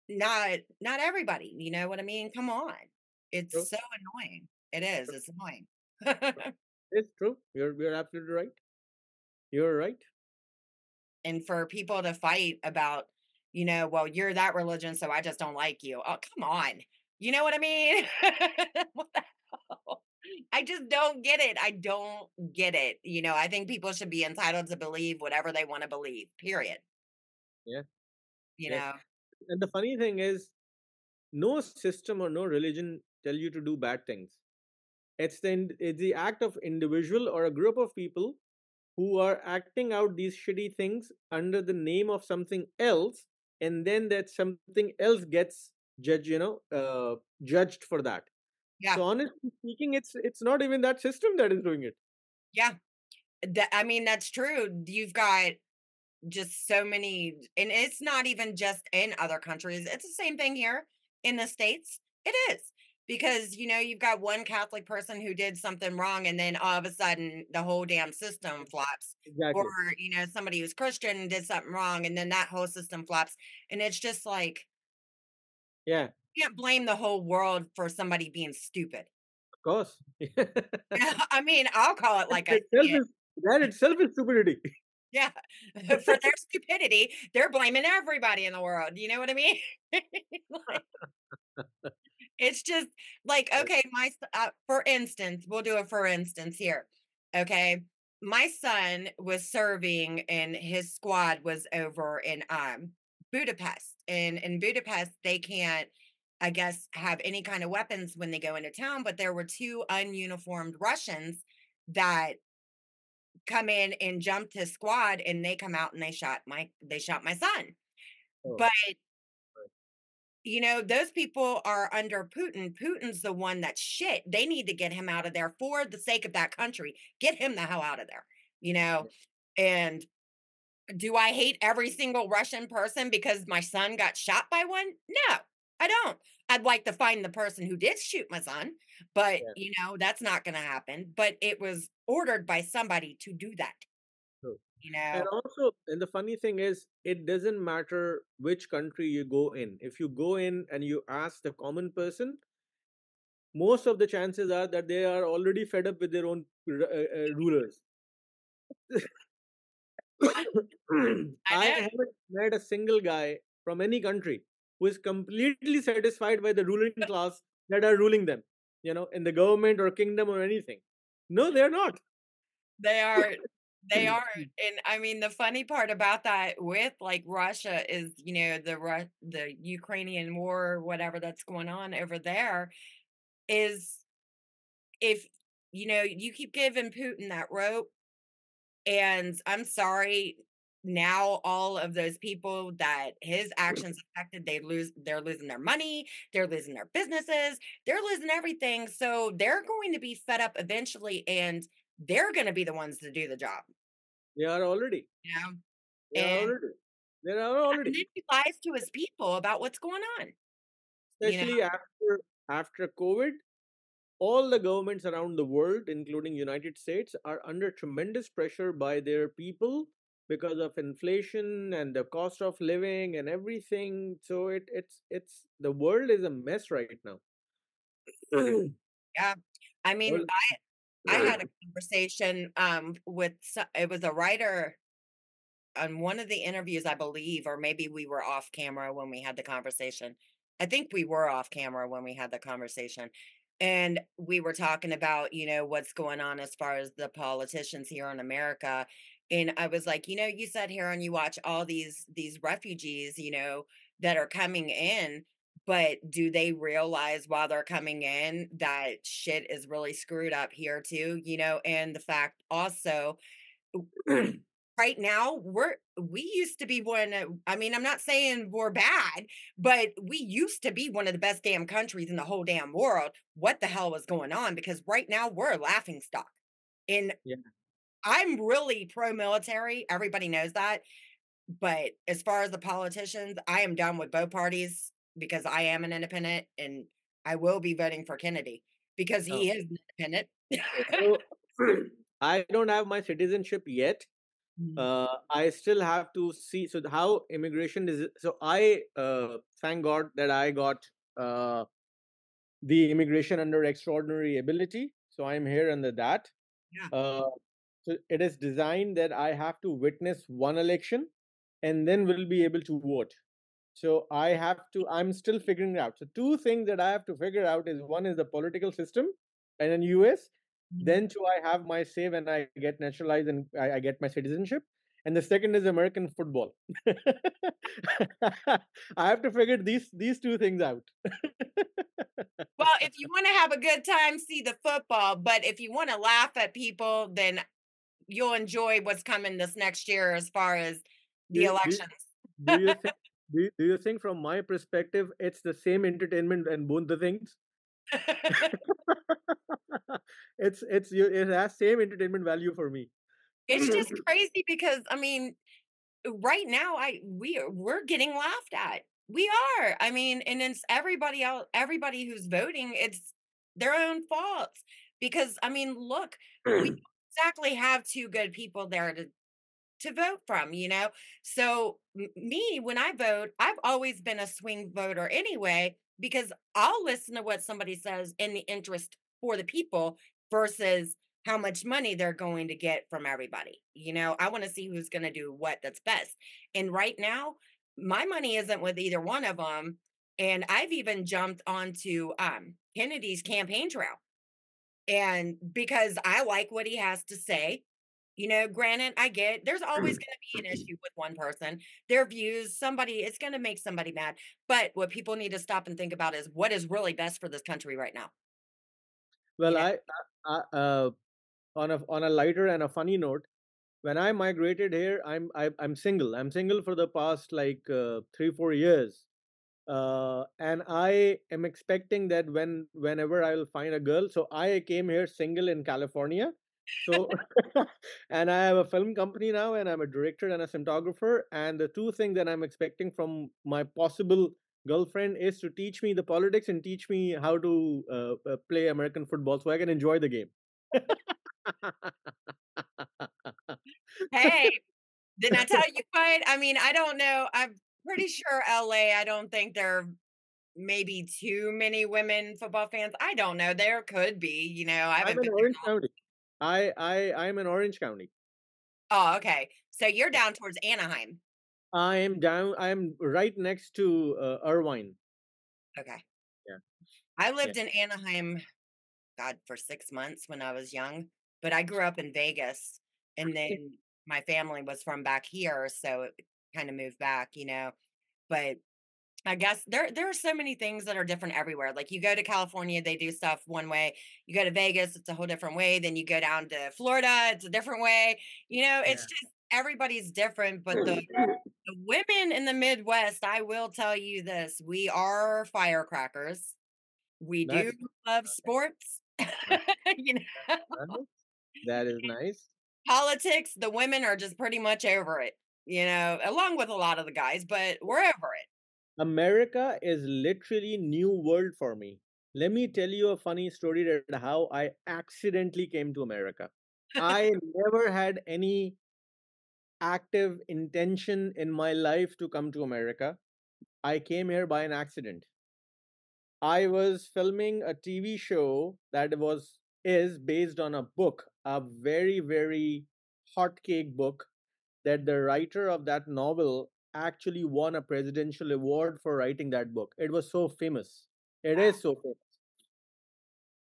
not not everybody. You know what I mean? Come on. It's True. so annoying. It is. It's annoying. [LAUGHS] It's true. You're you're absolutely right. You're right. and for people to fight about, you know, well, you're that religion, so I just don't like you. Oh, come on. You know what I mean? [LAUGHS] What the hell? I just don't get it. I don't get it. You know, I think people should be entitled to believe whatever they want to believe, period. Yeah. You Yes. know, And the funny thing is, no system or no religion tell you to do bad things. It's the it's the act of individual or a group of people who are acting out these shitty things under the name of something else, and then that something else gets judged, you know, uh, judged for that. yeah, So honestly speaking, it's it's not even that system that is doing it. yeah. That, I mean, that's true. You've got just so many, and it's not even just in other countries. It's the same thing here in the States. It is because, you know, you've got one Catholic person who did something wrong, and then all of a sudden the whole damn system flops. Or, you know, somebody who's Christian and did something wrong, and then that whole system flops. And it's just like, Yeah. you can't blame the whole world for somebody being stupid. Of course. [LAUGHS] [LAUGHS] I mean, I'll call it like I itself see it. is that itself is stupidity. Yeah. [LAUGHS] For their stupidity, they're blaming everybody in the world. You know what I mean? Like, it's just like, okay, my, uh, for instance, we'll do a for instance here. Okay. My son was serving and his squad was over in um Budapest. And in Budapest, they can't, I guess, have any kind of weapons when they go into town. But there were two ununiformed Russians that come in and jumped his squad and they come out and they shot my they shot my son. Oh, But. You know, those people are under Putin. Putin's the one that's shit. They need to get him out of there for the sake of that country. Get him the hell out of there. You know, and do I hate every single Russian person because my son got shot by one? No, I don't. I'd like to find the person who did shoot my son, but Yeah. you know, that's not going to happen. But it was ordered by somebody to do that, You And also, and the funny thing is, it doesn't matter which country you go in. If you go in and you ask the common person, most of the chances are that they are already fed up with their own uh, uh, rulers. I [COUGHS] I haven't met a single guy from any country. who is completely satisfied by the ruling [LAUGHS] class that are ruling them, you know, in the government or kingdom or anything. No, they're not. They are they are mm-hmm. and I mean the funny part about that with like Russia is, you know, the Ru- the Ukrainian war or whatever that's going on over there is if you know, you keep giving Putin that rope and I'm sorry, now all of those people that his actions affected, they lose they're losing their money, they're losing their businesses, they're losing everything. So they're going to be fed up eventually and they're going to be the ones to do the job. They are already. You know? They are And, already. They are and already. then he lies to his people about what's going on. You know? Especially after after COVID, all the governments around the world, including United States, are under tremendous pressure by their people because of inflation and the cost of living and everything. So it it's it's the world is a mess right now. [CLEARS THROAT] [CLEARS THROAT] Yeah. I mean, World- I had a conversation um with it was a writer on one of the interviews, I believe, or maybe we were off camera when we had the conversation. I think we were off camera when we had the conversation. And we were talking about, you know, what's going on as far as the politicians here in America. And I was like, you know, you sit here and you watch all these these refugees, you know, that are coming in, but do they realize while they're coming in that shit is really screwed up here too, you know? And the fact also [CLEARS THROAT] [CLEARS THROAT] right now we're we used to be one of, i mean i'm not saying we're bad but we used to be one of the best damn countries in the whole damn world what the hell was going on because right now we're a laughing stock and yeah. i'm really pro-military everybody knows that but as far as the politicians i am done with both parties because i am an independent and i will be voting for kennedy because Oh. he is an independent So [LAUGHS] [CLEARS THROAT] I don't have my citizenship yet. Mm. Uh, I still have to see. So how immigration is? So I uh, thank God that I got uh, the immigration under extraordinary ability. So I'm here under that. Yeah. Uh, so it is designed that I have to witness one election and then we'll be able to vote. So I have to. I'm still figuring it out. So two things that I have to figure out is one is the political system, and in US, then mm-hmm. too I have my say when I get naturalized and I, I get my citizenship. And the second is American football. [LAUGHS] I have to figure these these two things out. Well, if you want to have a good time, see the football. But if you want to laugh at people, then you'll enjoy what's coming this next year as far as the do, elections. do you think [LAUGHS] [LAUGHS] do, you- do you think from my perspective it's the same entertainment and both the things? [LAUGHS] it's it's you it has same entertainment value for me. it's [LAUGHS] just crazy because I mean, right now I we are we're getting laughed at. We are. I mean, and it's everybody else, everybody who's voting, it's their own faults. Because I mean, look, we [CLEARS THROAT] exactly have two good people there to to vote from, you know? So, me, when I vote, I've always been a swing voter anyway, because I'll listen to what somebody says in the interest for the people versus how much money they're going to get from everybody. You know, I want to see who's going to do what that's best. And right now, my money isn't with either one of them. And I've even jumped onto um, Kennedy's campaign trail. And because I like what he has to say, you know, granted, I get there's always going to be an issue with one person, their views, somebody, it's going to make somebody mad. But what people need to stop and think about is what is really best for this country right now. Well, You know, I, I, I uh, on a on a lighter and a funny note, when I migrated here, I'm I, I'm single. I'm single for the past like uh, three four years, uh, and I am expecting that when whenever I will find a girl. So I came here single in California. So, [LAUGHS] and I have a film company now, and I'm a director and a cinematographer. And the two things that I'm expecting from my possible girlfriend is to teach me the politics and teach me how to uh, uh, play American football so I can enjoy the game. hey, didn't I tell [LAUGHS] you what? I mean, I don't know. I'm pretty sure LA, I don't think there are maybe too many women football fans. I don't know. There could be, you know, I haven't in been there. Orange County. I I I'm in Orange County. Oh, okay. So you're down towards Anaheim. I am down. I am right next to uh, Irvine. Okay. Yeah, I yeah, lived in Anaheim, God, for 6 months when I was young, but I grew up in Vegas, and then my family was from back here, so it kinda moved back, you know? But I guess there there are so many things that are different everywhere. Like you go to California, they do stuff one way. You go to Vegas, it's a whole different way. Then you go down to Florida, it's a different way. You know, it's yeah. just everybody's different. But the, [CLEARS THROAT] the women in the Midwest, I will tell you this: we are firecrackers. We do love sports. [LAUGHS] you know. That is nice. politics. The women are just pretty much over it. You know, along with a lot of the guys, but we're over it. America is literally new world for me. Let me tell you a funny story that how I accidentally came to America. I never had any active intention in my life to come to America. I came here by an accident. I was filming a TV show that was is based on a book, a very very hot cake book that the writer of that novel actually won a presidential award for writing that book. It was so famous. It Wow. is so famous.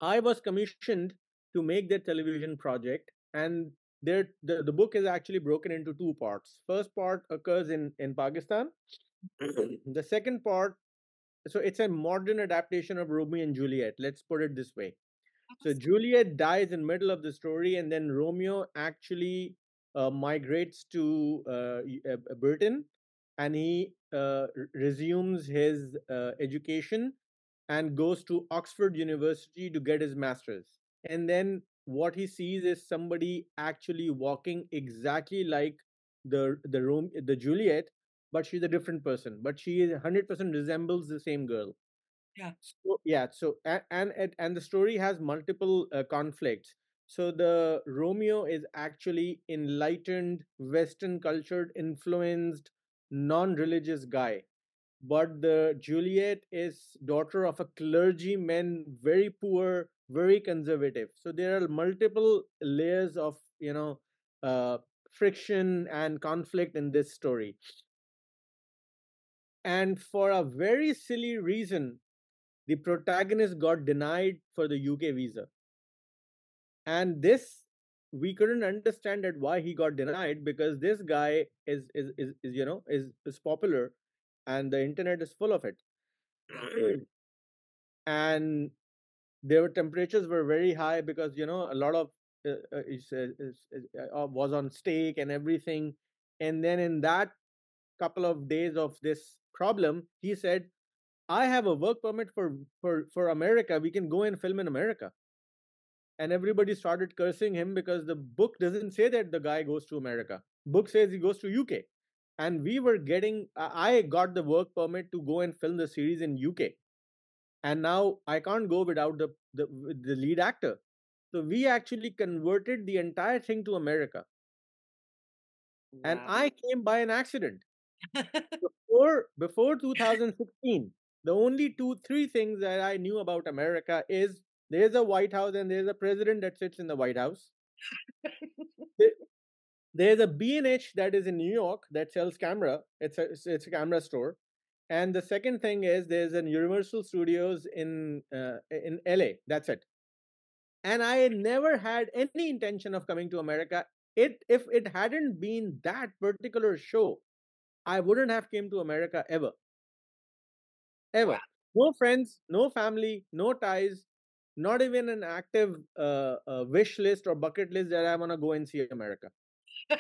I was commissioned to make that television project, and there the, the book is actually broken into two parts. First part occurs in in Pakistan. [CLEARS THROAT] the second part, so it's a modern adaptation of Romeo and Juliet. Let's put it this way. So Juliet dies in middle of the story, and then Romeo actually uh, migrates to uh, uh, uh, Britain, and he uh, resumes his uh, education and goes to Oxford University to get his master's. And then what he sees is somebody actually walking exactly like the the Rome the Juliet, but she's a different person. But she is 100% resembles the same girl Yeah. so yeah, so and and it, and the story has multiple uh, conflicts. So the Romeo is actually enlightened, Western cultured, influenced, non-religious guy, but the Juliet is daughter of a clergyman, very poor, very conservative. So there are multiple layers of you know uh, friction and conflict in this story, and for a very silly reason the protagonist got denied for the UK visa. And this we couldn't understand that why he got denied because this guy is is is, is you know is is popular and the internet is full of it. [CLEARS THROAT] and their temperatures were very high because you know a lot of uh, uh, is, uh, is, uh, was on stake and everything. And then in that couple of days of this problem he said i have a work permit for for for america. We can go and film in america and everybody started cursing him because the book doesn't say that the guy goes to America. Book says he goes to UK. And we were getting I got the work permit to go and film the series in UK. And now I can't go without the the, the lead actor. So we actually converted the entire thing to America. And I came by an accident. [LAUGHS] Before before 2016, the only two three things that I knew about America is there's a White House and there's a president that sits in the White House [LAUGHS] There's a B&H that is in New York that sells camera. It's a it's a camera store. And the second thing is there's an Universal Studios in uh, in LA. That's it. And I never had any intention of coming to America. It if it hadn't been that particular show, I wouldn't have came to America ever. wow. Ever. No friends, no family, no ties, not even an active uh, uh, wish list or bucket list that I want to go and see America.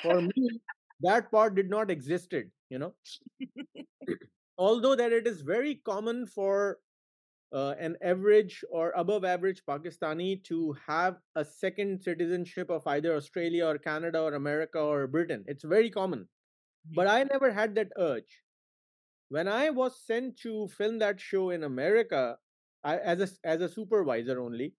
For me, that part did not existed, you know. [LAUGHS] Although that it is very common for uh, an average or above average Pakistani to have a second citizenship of either Australia or Canada or America or Britain. It's very common. But. I never had that urge. When I was sent to film that show in America, I, as a as a supervisor only,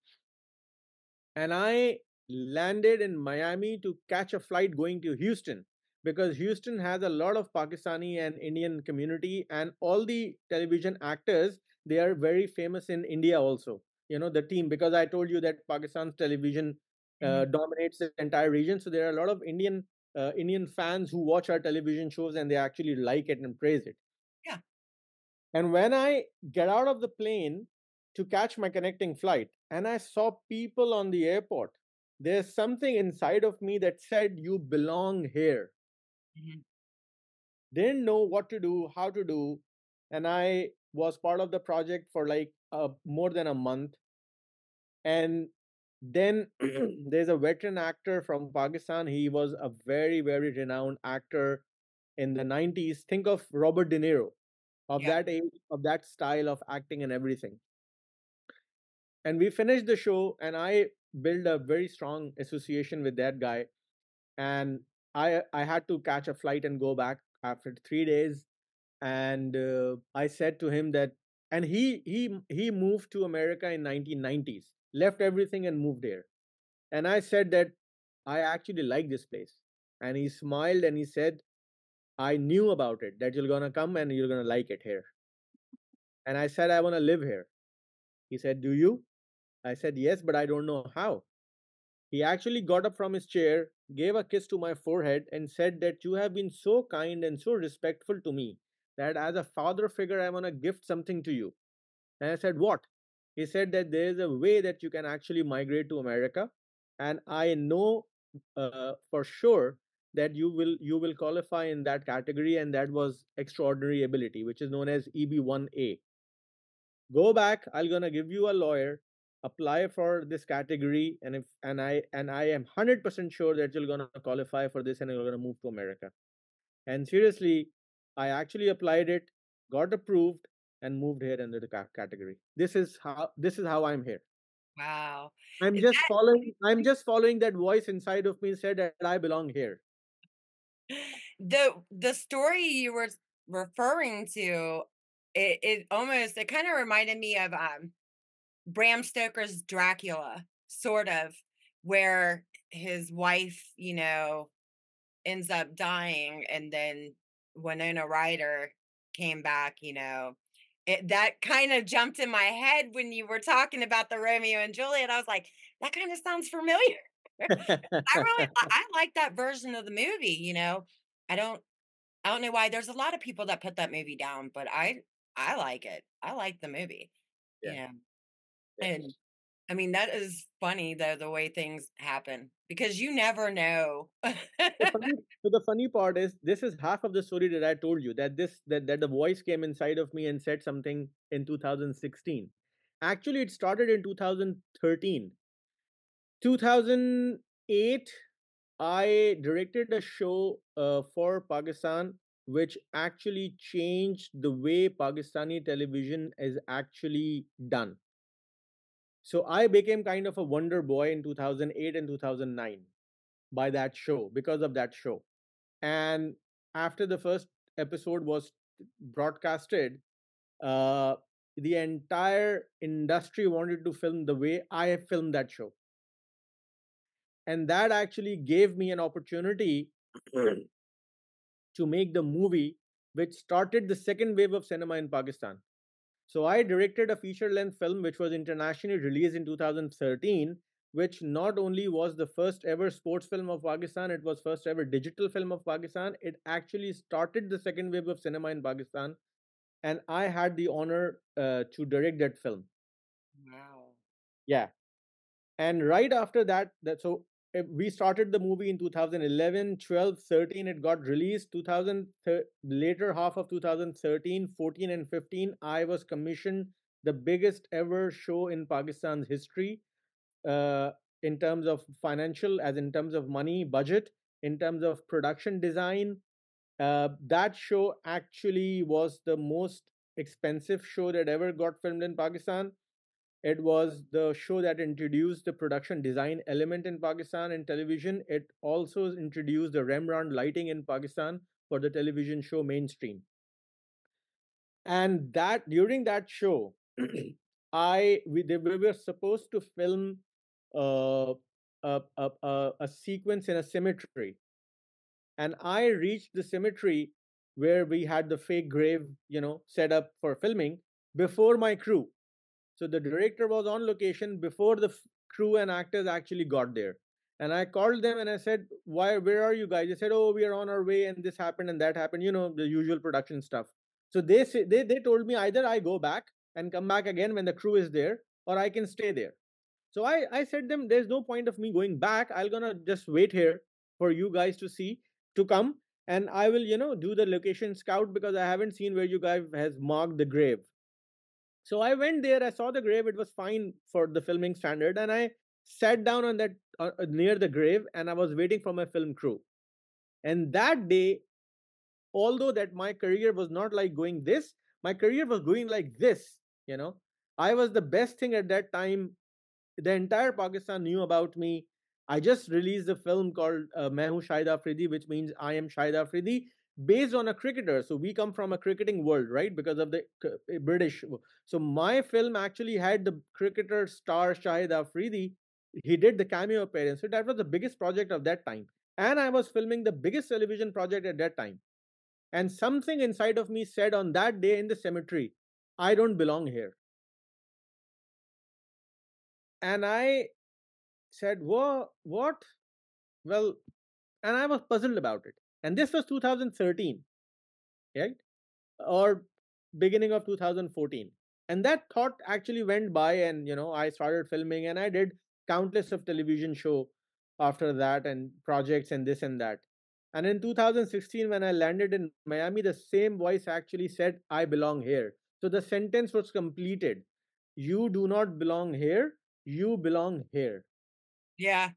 and I landed in Miami to catch a flight going to Houston because Houston has a lot of Pakistani and Indian community and all the television actors they are very famous in India also you know the team because I told you that Pakistan's television uh, Mhm. dominates the entire region so there are a lot of Indian uh, Indian fans who watch our television shows and they actually like it and praise it. Yeah. And when I get out of the plane to catch my connecting flight and I saw people on the airport, there's something inside of me that said, You belong here. Mm-hmm. Didn't know what to do, how to do. And I was part of the project for like uh, more than a month. And then [CLEARS THROAT] there's a veteran actor from Pakistan. He was a very, very renowned actor in the 90s. Think of Robert De Niro, of yeah. that age, of that style of acting and everything. And we finished the show, and I built a very strong association with that guy. And I I had to catch a flight and go back after three days. And uh, I said to him that, and he he he moved to America in 1990s left everything and moved here. And I said that I actually like this place. And he smiled and he said, I knew about it, that you're going to come and you're going to like it here. And I said, I want to live here. He said, Do you? I said, Yes, but I don't know how. He actually got up from his chair, gave a kiss to my forehead, and said that you have been so kind and so respectful to me that as a father figure, I want to gift something to you. And I said, What? he said that there is a way that you can actually migrate to America, and I know uh, for sure that you will you will qualify in that category, and that was extraordinary ability, which is known as EB1A. Go back. I'm gonna give you a lawyer. Apply for this category, and if and I and I am hundred percent sure that you're gonna qualify for this, and you're gonna move to America. And seriously, I actually applied it, got approved, and moved here under the category. This is how this is how I'm here. Wow. I'm is just that... following I'm just following that voice inside of me said that I belong here. The the story you were referring to it, it almost it kind of reminded me of um Bram Stoker's Dracula, sort of, where his wife, you know, ends up dying and then Winona Ryder came back, you know, it, that kind of jumped in my head when you were talking about the Romeo and Juliet. I was like, that kind of sounds familiar. [LAUGHS] I really, I [LAUGHS] like that version of the movie. You know, I don't, I don't know why. There's a lot of people that put that movie down, but I, I like it. I like the movie. Yeah. yeah. And I mean, that is funny though, the way things happen because you never know. the [LAUGHS] funny, so the funny part is this is half of the story that I told you that this that, that the voice came inside of me and said something in 2016. Actually, it started in 2013. 2008, I directed a show uh, for Pakistan which actually changed the way Pakistani television is actually done so I became kind of a wonder boy in 2008 and 2009 by that show because of that show. And after the first episode was broadcasted, uh, the entire industry wanted to film the way I filmed that show. And that actually gave me an opportunity [CLEARS THROAT] to make the movie which started the second wave of cinema in Pakistan. So I directed a feature length film which was internationally released in 2013, which not only was the first ever sports film of Pakistan, it was first ever digital film of Pakistan. It actually started the second wave of cinema in Pakistan, and I had the honor uh, to direct that film. Wow. Yeah, and right after that, that so we started the movie in 2011 12 13 it got released. 2000 later half of 2013 14 and 15 i was commissioned the biggest ever show in pakistan's history uh, in terms of financial as in terms of money budget in terms of production design. Uh, that show actually was the most expensive show that ever got filmed in pakistan it was the show that introduced the production design element in Pakistan in television. It also introduced the Rembrandt lighting in Pakistan for the television show mainstream. And that during that show, [CLEARS THROAT] I we, we were supposed to film uh, a, a, a, a sequence in a cemetery, and I reached the cemetery where we had the fake grave, you know, set up for filming before my crew so the director was on location before the f- crew and actors actually got there. And I called them and I said, "Why? Where are you guys?" They said, "Oh, we are on our way, and this happened and that happened. You know, the usual production stuff." So they they they told me either I go back and come back again when the crew is there, or I can stay there. So I I said them, "There's no point of me going back. I'm gonna just wait here for you guys to see to come, and I will you know do the location scout because I haven't seen where you guys has marked the grave." So I went there. I saw the grave. It was fine for the filming standard, and I sat down on that uh, uh, near the grave and I was waiting for my film crew. And that day, although that my career was not like going this, my career was going like this. You know, I was the best thing at that time. The entire Pakistan knew about me. I just released a film called uh, Main Hoon Shahid Afridi, which means I am Shahid Afridi, based on a cricketer. So we come from a cricketing world, right? Because of the uh, British. So my film actually had the cricketer star Shahid Afridi he did the cameo appearance. So that was the biggest project of that time. And I was filming the biggest television project at that time. And something inside of me said on that day in the cemetery, I don't belong here. And I said, what? Well, and I was puzzled about it. And this was 2013, right? Or beginning of 2014. And that thought actually went by, and you know, I started filming and I did countless of television show after that and projects and this and that. And in 2016, when I landed in Miami, the same voice actually said, I belong here. So the sentence was completed. You do not belong here. You belong here. Yeah.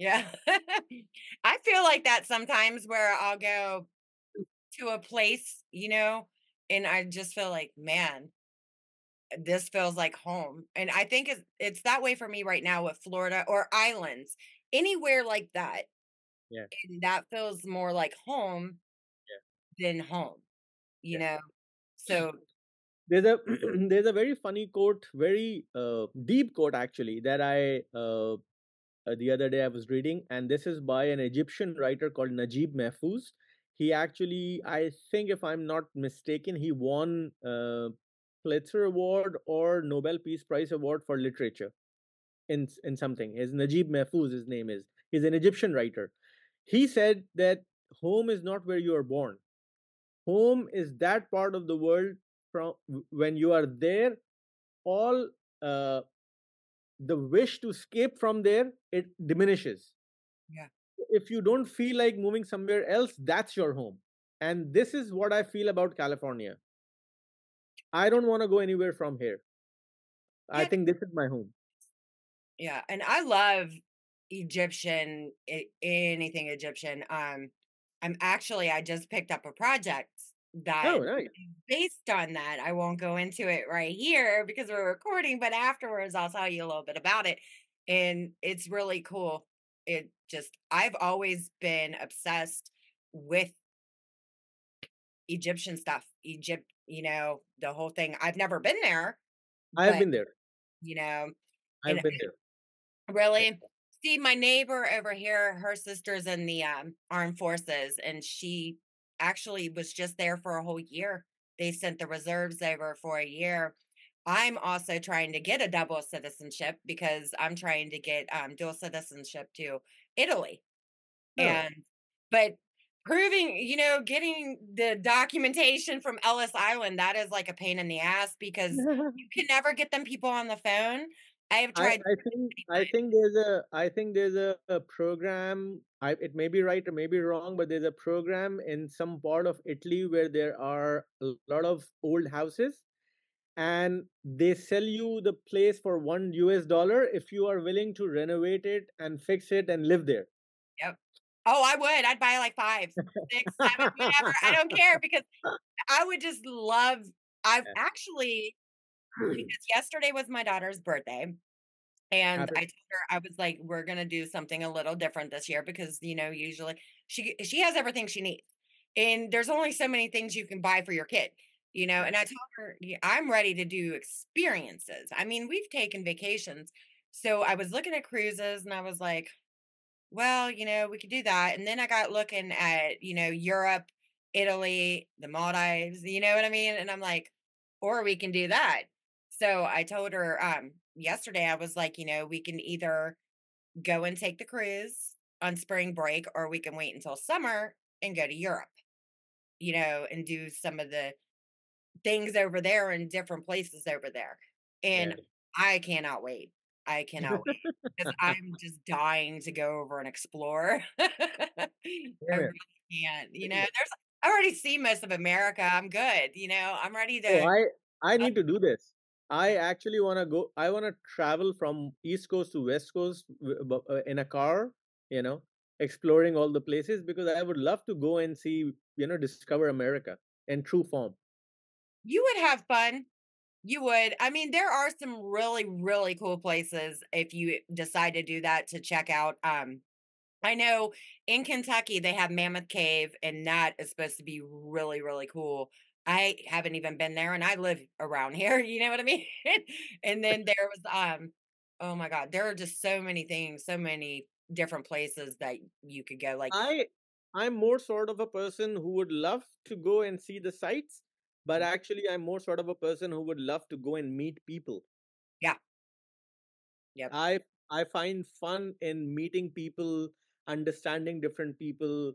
Yeah. [LAUGHS] I feel like that sometimes where I'll go to a place, you know, and I just feel like, man, this feels like home. And I think it's, it's that way for me right now with Florida or islands, anywhere like that. Yeah. And that feels more like home yeah. than home, you yeah. know? [CLEARS THROAT] So there's a [CLEARS THROAT] there's a very funny quote, very uh, deep quote actually that I uh, uh, the other day I was reading, and this is by an Egyptian writer called Najib Mahfouz. He actually, I think, if I'm not mistaken, he won uh, Pulitzer Award or Nobel Peace Prize Award for literature in in something. His Najib Mahfouz, his name is. He's an Egyptian writer. He said that home is not where you are born. Home is that part of the world from when you are there. All uh, the wish to escape from there it diminishes. Yeah. If you don't feel like moving somewhere else, that's your home. And this is what I feel about California. I don't want to go anywhere from here. I think this is my home. Yeah, and I love Egyptian anything Egyptian. Um I'm actually I just picked up a project that oh, based on that. I won't go into it right here because we're recording, but afterwards I'll tell you a little bit about it. And it's really cool. It just I've always been obsessed with Egyptian stuff, Egypt, you know, the whole thing. I've never been there. I've been there. You know, I've been there. Really? See, my neighbor over here, her sister's in the um, armed forces, and she actually was just there for a whole year. They sent the reserves over for a year. I'm also trying to get a double citizenship because I'm trying to get um, dual citizenship to Italy. Oh. And but proving, you know, getting the documentation from Ellis Island, that is like a pain in the ass because [LAUGHS] you can never get them people on the phone. I have tried. I, I think I think there's a I think there's a, a program. I, it may be right or may be wrong, but there's a program in some part of Italy where there are a lot of old houses, and they sell you the place for one US dollar if you are willing to renovate it and fix it and live there. Yep. Oh, I would. I'd buy like five, six, seven, whatever. I don't care because I would just love. I've [LAUGHS] actually because yesterday was my daughter's birthday. And Happy. I told her I was like, we're gonna do something a little different this year because you know, usually she she has everything she needs. And there's only so many things you can buy for your kid, you know. And I told her, I'm ready to do experiences. I mean, we've taken vacations. So I was looking at cruises and I was like, well, you know, we could do that. And then I got looking at, you know, Europe, Italy, the Maldives, you know what I mean? And I'm like, or we can do that. So I told her um yesterday, I was like, you know, we can either go and take the cruise on spring break, or we can wait until summer and go to Europe, you know, and do some of the things over there in different places over there. And Yeah. I cannot wait. I cannot wait because [LAUGHS] I'm just dying to go over and explore. [LAUGHS] I really can't, you know, there's I already see most of America. I'm good, you know, I'm ready Oh, to I I uh, need to do this. I actually want to go. I want to travel from East Coast to West Coast uh, in a car. You know, exploring all the places because I would love to go and see. You know, discover America in true form. you would have fun. You would. I mean, there are some really, really cool places if you decide to do that to check out. Um, I know in Kentucky they have Mammoth Cave, and that is supposed to be really, really cool. I haven't even been there, and I live around here. [LAUGHS] You know what I mean? and then there was, um, oh my God, there are just so many things, so many different places that you could go. Like, I I'm more sort of a person who would love to go and see the sights, but Mhm. actually I'm more sort of a person who would love to go and meet people. yeah, yep. I I find fun in meeting people, understanding different people,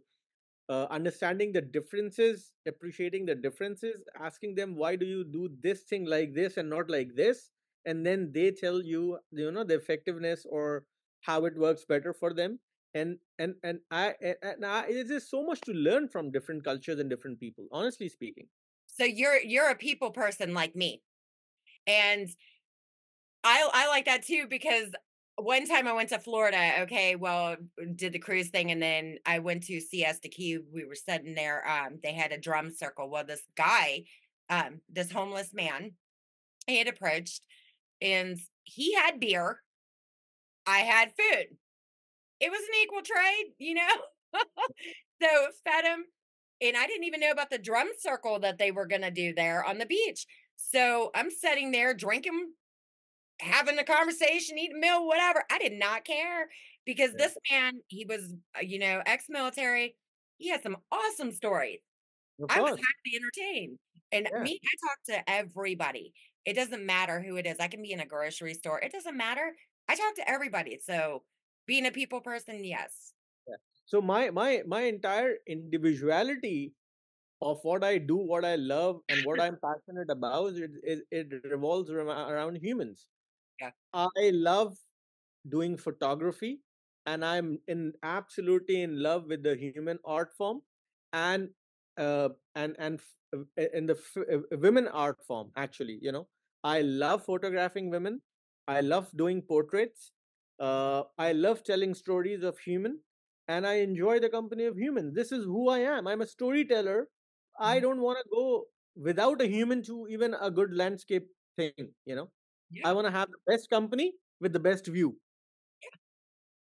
uh, understanding the differences, appreciating the differences, asking them why do you do this thing like this and not like this, and then they tell you you know the effectiveness or how it works better for them. And and and I and I, it is so much to learn from different cultures and different people. Honestly speaking, So you're you're a people person like me, and I I like that too because one time I went to Florida, okay, well, did the cruise thing and then I went to Siesta Key. We were sitting there, um, they had a drum circle. Well, this guy, um, this homeless man, he had approached and he had beer. I had food. It was an equal trade, you know? [LAUGHS] so fed him. And I didn't even know about the drum circle that they were gonna do there on the beach. So I'm sitting there drinking having a conversation, eating meal, whatever. I did not care because yeah, this man, he was, uh, you know, ex-military. He had some awesome stories. I was happy entertained. And yeah. me, I talk to everybody. It doesn't matter who it is. I can be in a grocery store. It doesn't matter. I talk to everybody. So being a people person, yes. yeah. So my my my entire individuality of what I do, what I love, and what [LAUGHS] I'm passionate about, it, it, it revolves around humans. Yeah. I love doing photography, and I'm in absolutely in love with the human art form, and uh, and and f- uh, in the f- uh, women art form. Actually, you know, I love photographing women. I love doing portraits. Uh, I love telling stories of human, and I enjoy the company of humans. This is who I am. I'm a storyteller. I Mhm. don't want to go without a human to even a good landscape thing. You know, I want to have the best company with the best view.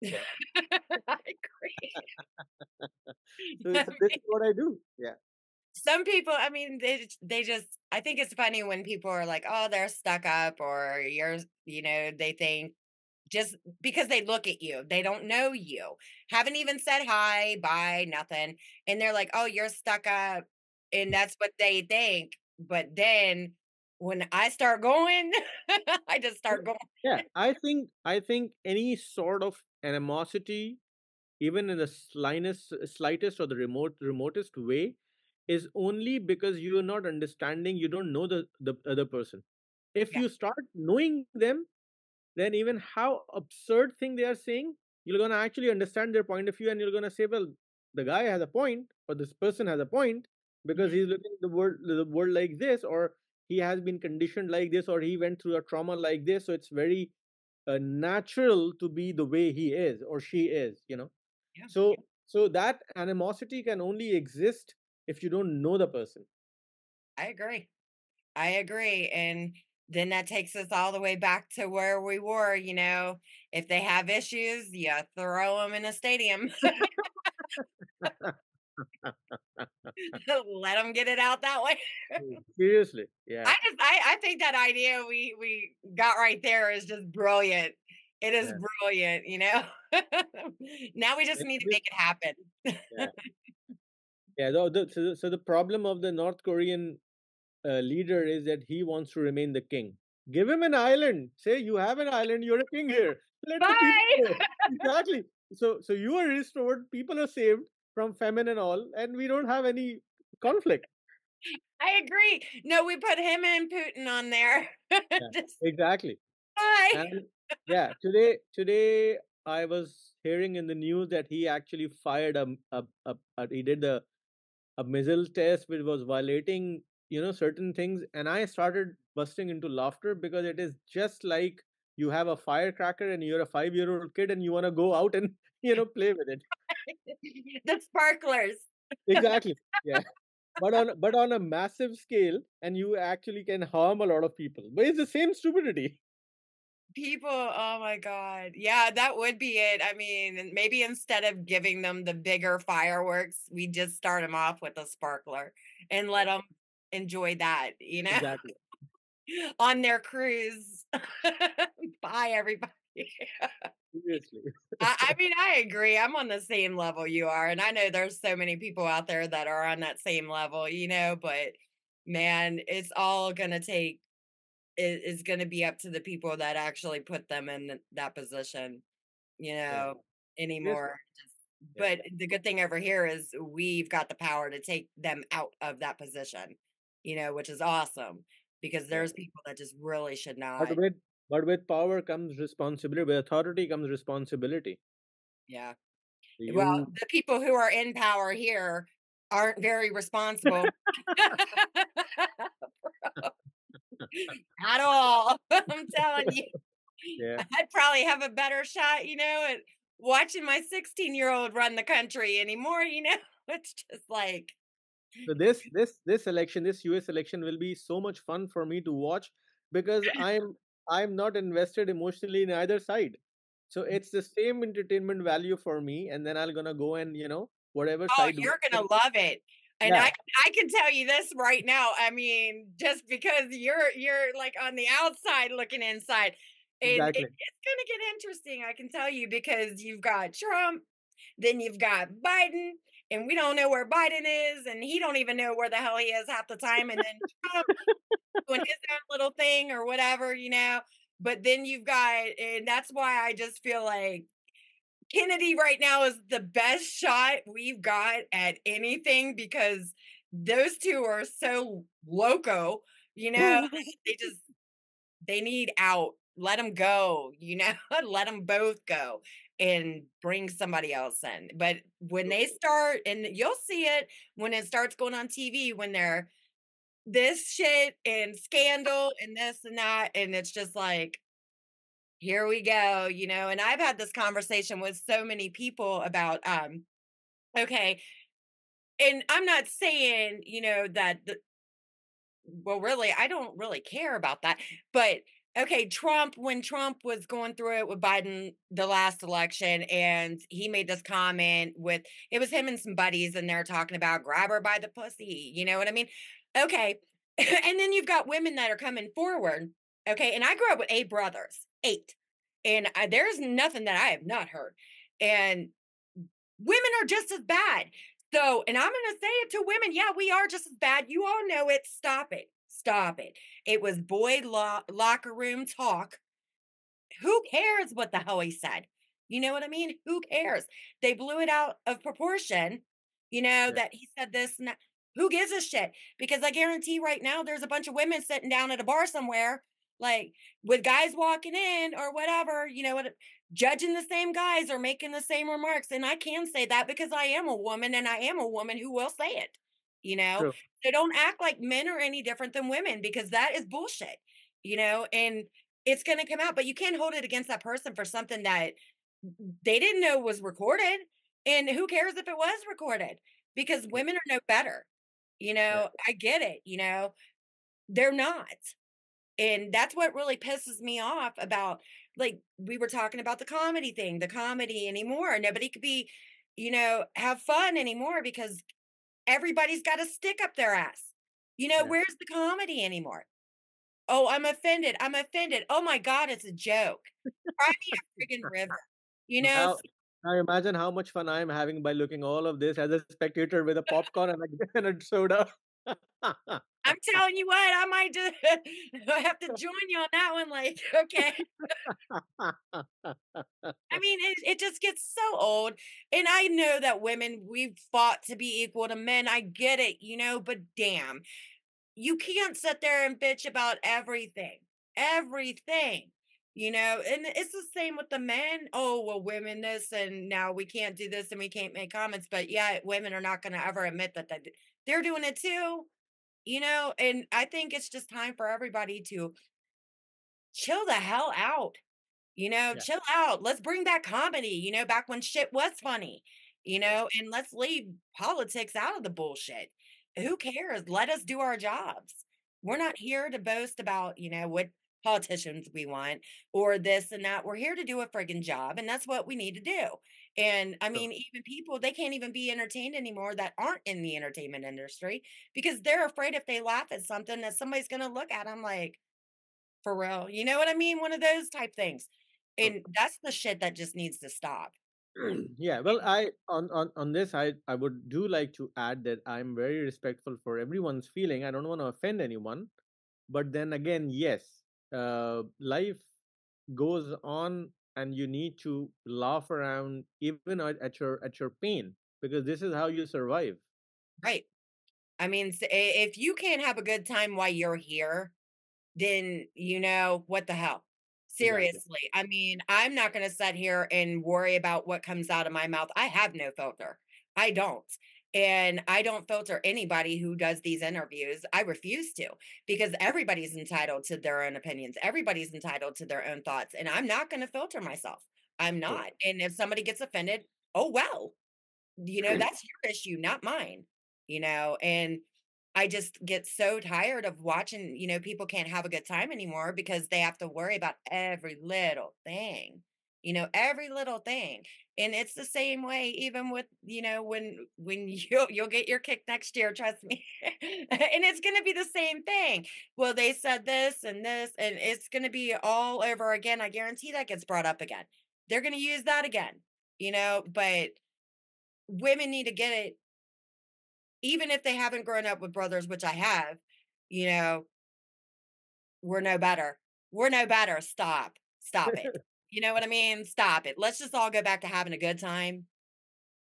Yeah. [LAUGHS] I agree. [LAUGHS] So, this is [LAUGHS] what I do. Yeah. some people, I mean, they they just I think it's funny when people are like, "Oh, they're stuck up," or you're, you know, they think just because they look at you, they don't know you, haven't even said hi, bye, nothing, and they're like, "Oh, you're stuck up," and that's what they think. But then when I start going, [LAUGHS] I just start going. Yeah. I think I think any sort of animosity, even in the slightest slightest or the remote remotest way, is only because you are not understanding, you don't know the, the other person. If Yeah, you start knowing them, then even how absurd thing they are saying, you're gonna actually understand their point of view, and you're gonna say, well, the guy has a point, or this person has a point, because mhm, he's looking at the world the world like this, or he has been conditioned like this, or he went through a trauma like this, so it's very uh, natural to be the way he is or she is, you know. yeah, So so that animosity can only exist if you don't know the person. I agree. I agree. And then that takes us all the way back to where we were, you know, if they have issues, you throw them in a stadium, [LAUGHS] [LAUGHS] [LAUGHS] let them get it out that way. Mm, Seriously, yeah, I just, I, I think that idea we, we got right there is just brilliant. It is yeah, brilliant, you know. [LAUGHS] now we just need to make it happen. yeah, [LAUGHS] yeah. The, the, so, the- so the problem of the North Korean uh, leader is that he wants to remain the king. Give him an island. Say you have an island. You're a king here. Let Bye. Exactly. So so you are restored. People are saved from famine and all, and we don't have any conflict. I agree. No, we put him and Putin on there. [LAUGHS] Yeah, Just exactly. And [LAUGHS] yeah, today today I was hearing in the news that he actually fired a, a, a, a he did the a missile test which was violating you know certain things and i started busting into laughter because it is just like you have a firecracker and you're a 5 year old kid and you want to go out and [LAUGHS] you know play with it. [LAUGHS] The sparklers. exactly. [LAUGHS] Yeah. But on but on a massive scale and you actually can harm a lot of people. But it's the same stupidity. People, oh my God. Yeah, that would be it. I mean, maybe instead of giving them the bigger fireworks, we just start them off with a sparkler and let them enjoy that, you know, exactly on their cruise. [LAUGHS] Bye, everybody. seriously [LAUGHS] I, I mean, I agree. I'm on the same level you are. And I know there's so many people out there that are on that same level, you know, but man, it's all going to take it is gonna be up to the people that actually put them in that position, you know, seriously anymore. Yeah but the good thing over here is we've got the power to take them out of that position, you know, which is awesome because there's people that just really should but not. with but with power comes responsibility with authority comes responsibility Yeah. Well, the people who are in power here aren't very responsible [LAUGHS] [LAUGHS] at all. [LAUGHS] I'm telling you. yeah I'd probably have a better shot, you know, at watching my 16-year-old run the country anymore, you know? It's just like So this this this election, this US election will be so much fun for me to watch because [LAUGHS] I'm I'm not invested emotionally in either side. So mm. it's the same entertainment value for me, and then I'll gonna go and you know whatever Oh, side. you're gonna love it. And I Yeah, I can tell you this right now. I mean, just because you're you're like on the outside looking inside. It, exactly. it's gonna get interesting, I can tell you, because you've got Trump, then you've got Biden, and we don't know where Biden is, and he don't even know where the hell he is half the time. And then [LAUGHS] Trump doing his own little thing or whatever, you know. But then you've got, and that's why I just feel like Kennedy right now is the best shot we've got at anything because those two are so loco, you know. [LAUGHS] They just they need out. Let them go, you know. [LAUGHS] Let them both go and bring somebody else in. But when they start, and you'll see it when it starts going on TV, when they're this shit and scandal and this and that, and it's just like here we go, you know, and I've had this conversation with so many people about um okay, and I'm not saying, you know, that the, well really I don't really care about that, but okay, Trump when Trump was going through it with Biden the last election and he made this comment with it was him and some buddies and they're talking about grab her by the pussy, you know what I mean? Okay. [LAUGHS] and then you've got women that are coming forward. Okay, and I grew up with eight brothers, eight and I, there's nothing that I have not heard. And women are just as bad. So, and I'm going to say it to women, yeah, we are just as bad. You all know it. Stop it. Stop it. It was boy lo- locker room talk. Who cares what the hell he said? You know what I mean? Who cares? They blew it out of proportion, you know, that he said this and that. Who gives a shit? Because I guarantee right now there's a bunch of women sitting down at a bar somewhere, like with guys walking in or whatever, you know, what judging the same guys or making the same remarks. And I can say that because I am a woman and I am a woman who will say it, you know. true. So don't act like men are any different than women because that is bullshit, you know, and it's going to come out, but you can't hold it against that person for something that they didn't know was recorded. And who cares if it was recorded? Because women are no better. You know, I get it, you know, they're not. And that's what really pisses me off about like we were talking about the comedy thing, the comedy anymore. Nobody could be, you know, have fun anymore because everybody's got a stick up their ass. You know, yeah. where's the comedy anymore? Oh, I'm offended. I'm offended. Oh my God, it's a joke. Cry me a friggin' [LAUGHS] river. You know, Now, now imagine how much fun I'm having by looking all of this as a spectator with a popcorn and a, [LAUGHS] and a soda. [LAUGHS] I'm telling you what, I might just [LAUGHS] I have to join you on that one. Like, [LAUGHS] okay. I mean, it, it just gets so old. And I know that women, we've fought to be equal to men. I get it, you know, but damn, you can't sit there and bitch about everything. Everything. You know, and it's the same with the men. Oh, well, women this and now we can't do this and we can't make comments. But yeah, women are not going to ever admit that they- they're doing it too. You know, and I think it's just time for everybody to chill the hell out. You know, yeah. chill out. Let's bring back comedy, you know, back when shit was funny, you know, and let's leave politics out of the bullshit. Who cares? Let us do our jobs. We're not here to boast about, you know, what politicians we want or this and that. We're here to do a friggin' job, and that's what we need to do. And I So, mean, even people, they can't even be entertained anymore that aren't in the entertainment industry because they're afraid if they laugh at something that somebody's going to look at them like, for real. You know what I mean? One of those type things. And that's the shit that just needs to stop. [CLEARS THROAT] yeah well i on, on on this i i would do like to add that i'm very respectful for everyone's feeling i don't want to offend anyone but then again yes uh life goes on and you need to laugh around even at, at your at your pain because this is how you survive Right. I mean, if you can't have a good time while you're here, then you know what the hell. Seriously. I mean, I'm not going to sit here and worry about what comes out of my mouth. I have no filter. I don't. And I don't filter anybody who does these interviews. I refuse to because everybody's entitled to their own opinions. Everybody's entitled to their own thoughts. And I'm not going to filter myself. I'm not. And if somebody gets offended, oh, well, you know, that's your issue, not mine, you know, and I just get so tired of watching, you know, people can't have a good time anymore because they have to worry about every little thing, you know, every little thing. And it's the same way even with, you know, when when [LAUGHS] you you'll get your kick next year, trust me. [LAUGHS] and it's going to be the same thing. Well, they said this and this and it's going to be all over again. I guarantee that gets brought up again. They're going to use that again, you know, but women need to get it even if they haven't grown up with brothers, which I have, you know, we're no better. We're no better. Stop. Stop it. You know what I mean? Stop it. Let's just all go back to having a good time,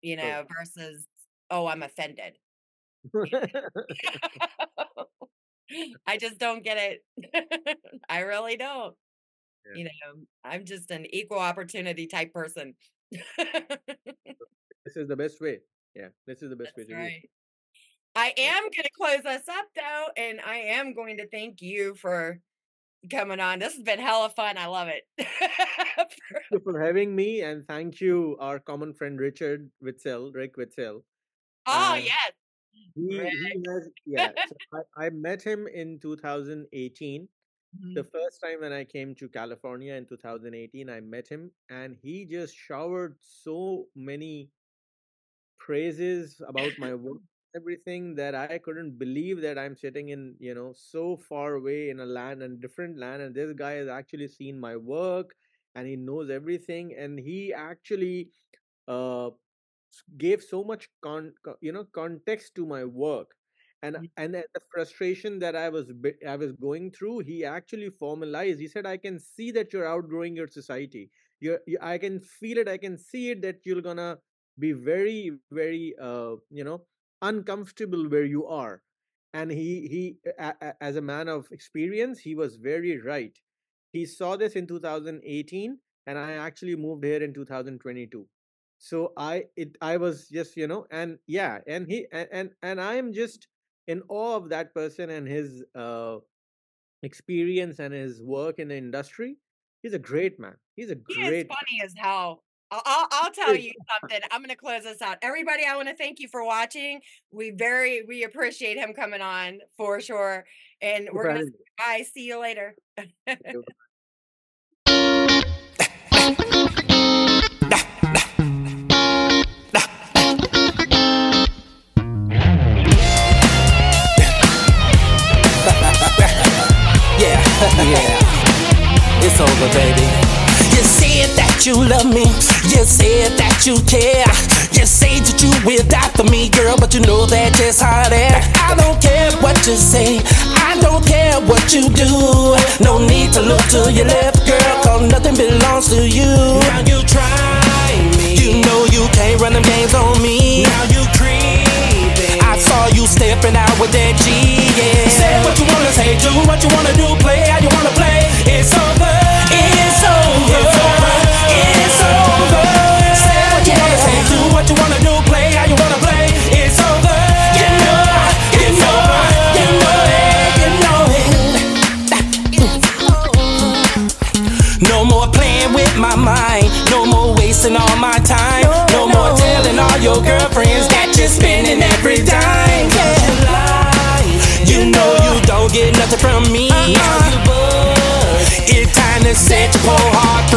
you know, versus, oh, I'm offended. [LAUGHS] [LAUGHS] I just don't get it. [LAUGHS] I really don't. yeah You know, I'm just an equal opportunity type person. this is the best way yeah this is the best way That's to do right. I am going to close us up though, and I am going to thank you for coming on. This has been hella fun. I love it. Thank you for having me, and thank you, our common friend Richard Witzel, Rick Witzel. oh, And yes. he he has yeah. So I, I met him in 2018. The Mhm. first time when I came to California in 2018, I met him, and he just showered so many praises about my work, everything that I couldn't believe that I'm sitting in, you know, so far away in a land and different land, and this guy has actually seen my work and he knows everything, and he actually uh gave so much con, co- you know context to my work and Mm. and the the frustration that i was i was going through he actually formalized he said i can see that you're outgrowing your society you're you, i can feel it i can see it that you're gonna be very very uh you know uncomfortable where you are. And he he a, a- as a man of experience he was very right. He saw this in 2018 and i actually moved here in 2022 so i it i was just you know and yeah and he and and, and i am just in awe of that person and his uh experience and his work in the industry. He's a great man. He's a He is great funny as hell. I'll, I'll, tell you something. I'm going to close this out. Everybody, I want to thank you for watching. We very, we appreciate him coming on for sure. And we're going to having me. say bye. See you later. [LAUGHS] Yeah, [LAUGHS] yeah. It's over, baby. That you love me. You said that you care. You say that you will die for me, girl, but you know that just how that. I don't care what you say. I don't care what you do. No need to look to your left, girl, cause nothing belongs to you. Now you try me. You know you can't run them games on me. Now you creeping. I saw you stepping out with that G, yeah. Say what you wanna say, do what you wanna do, play how you wanna play. Your girlfriends that you're spending every dime. Yeah. You know you don't get nothing from me. It's time to set your whole heart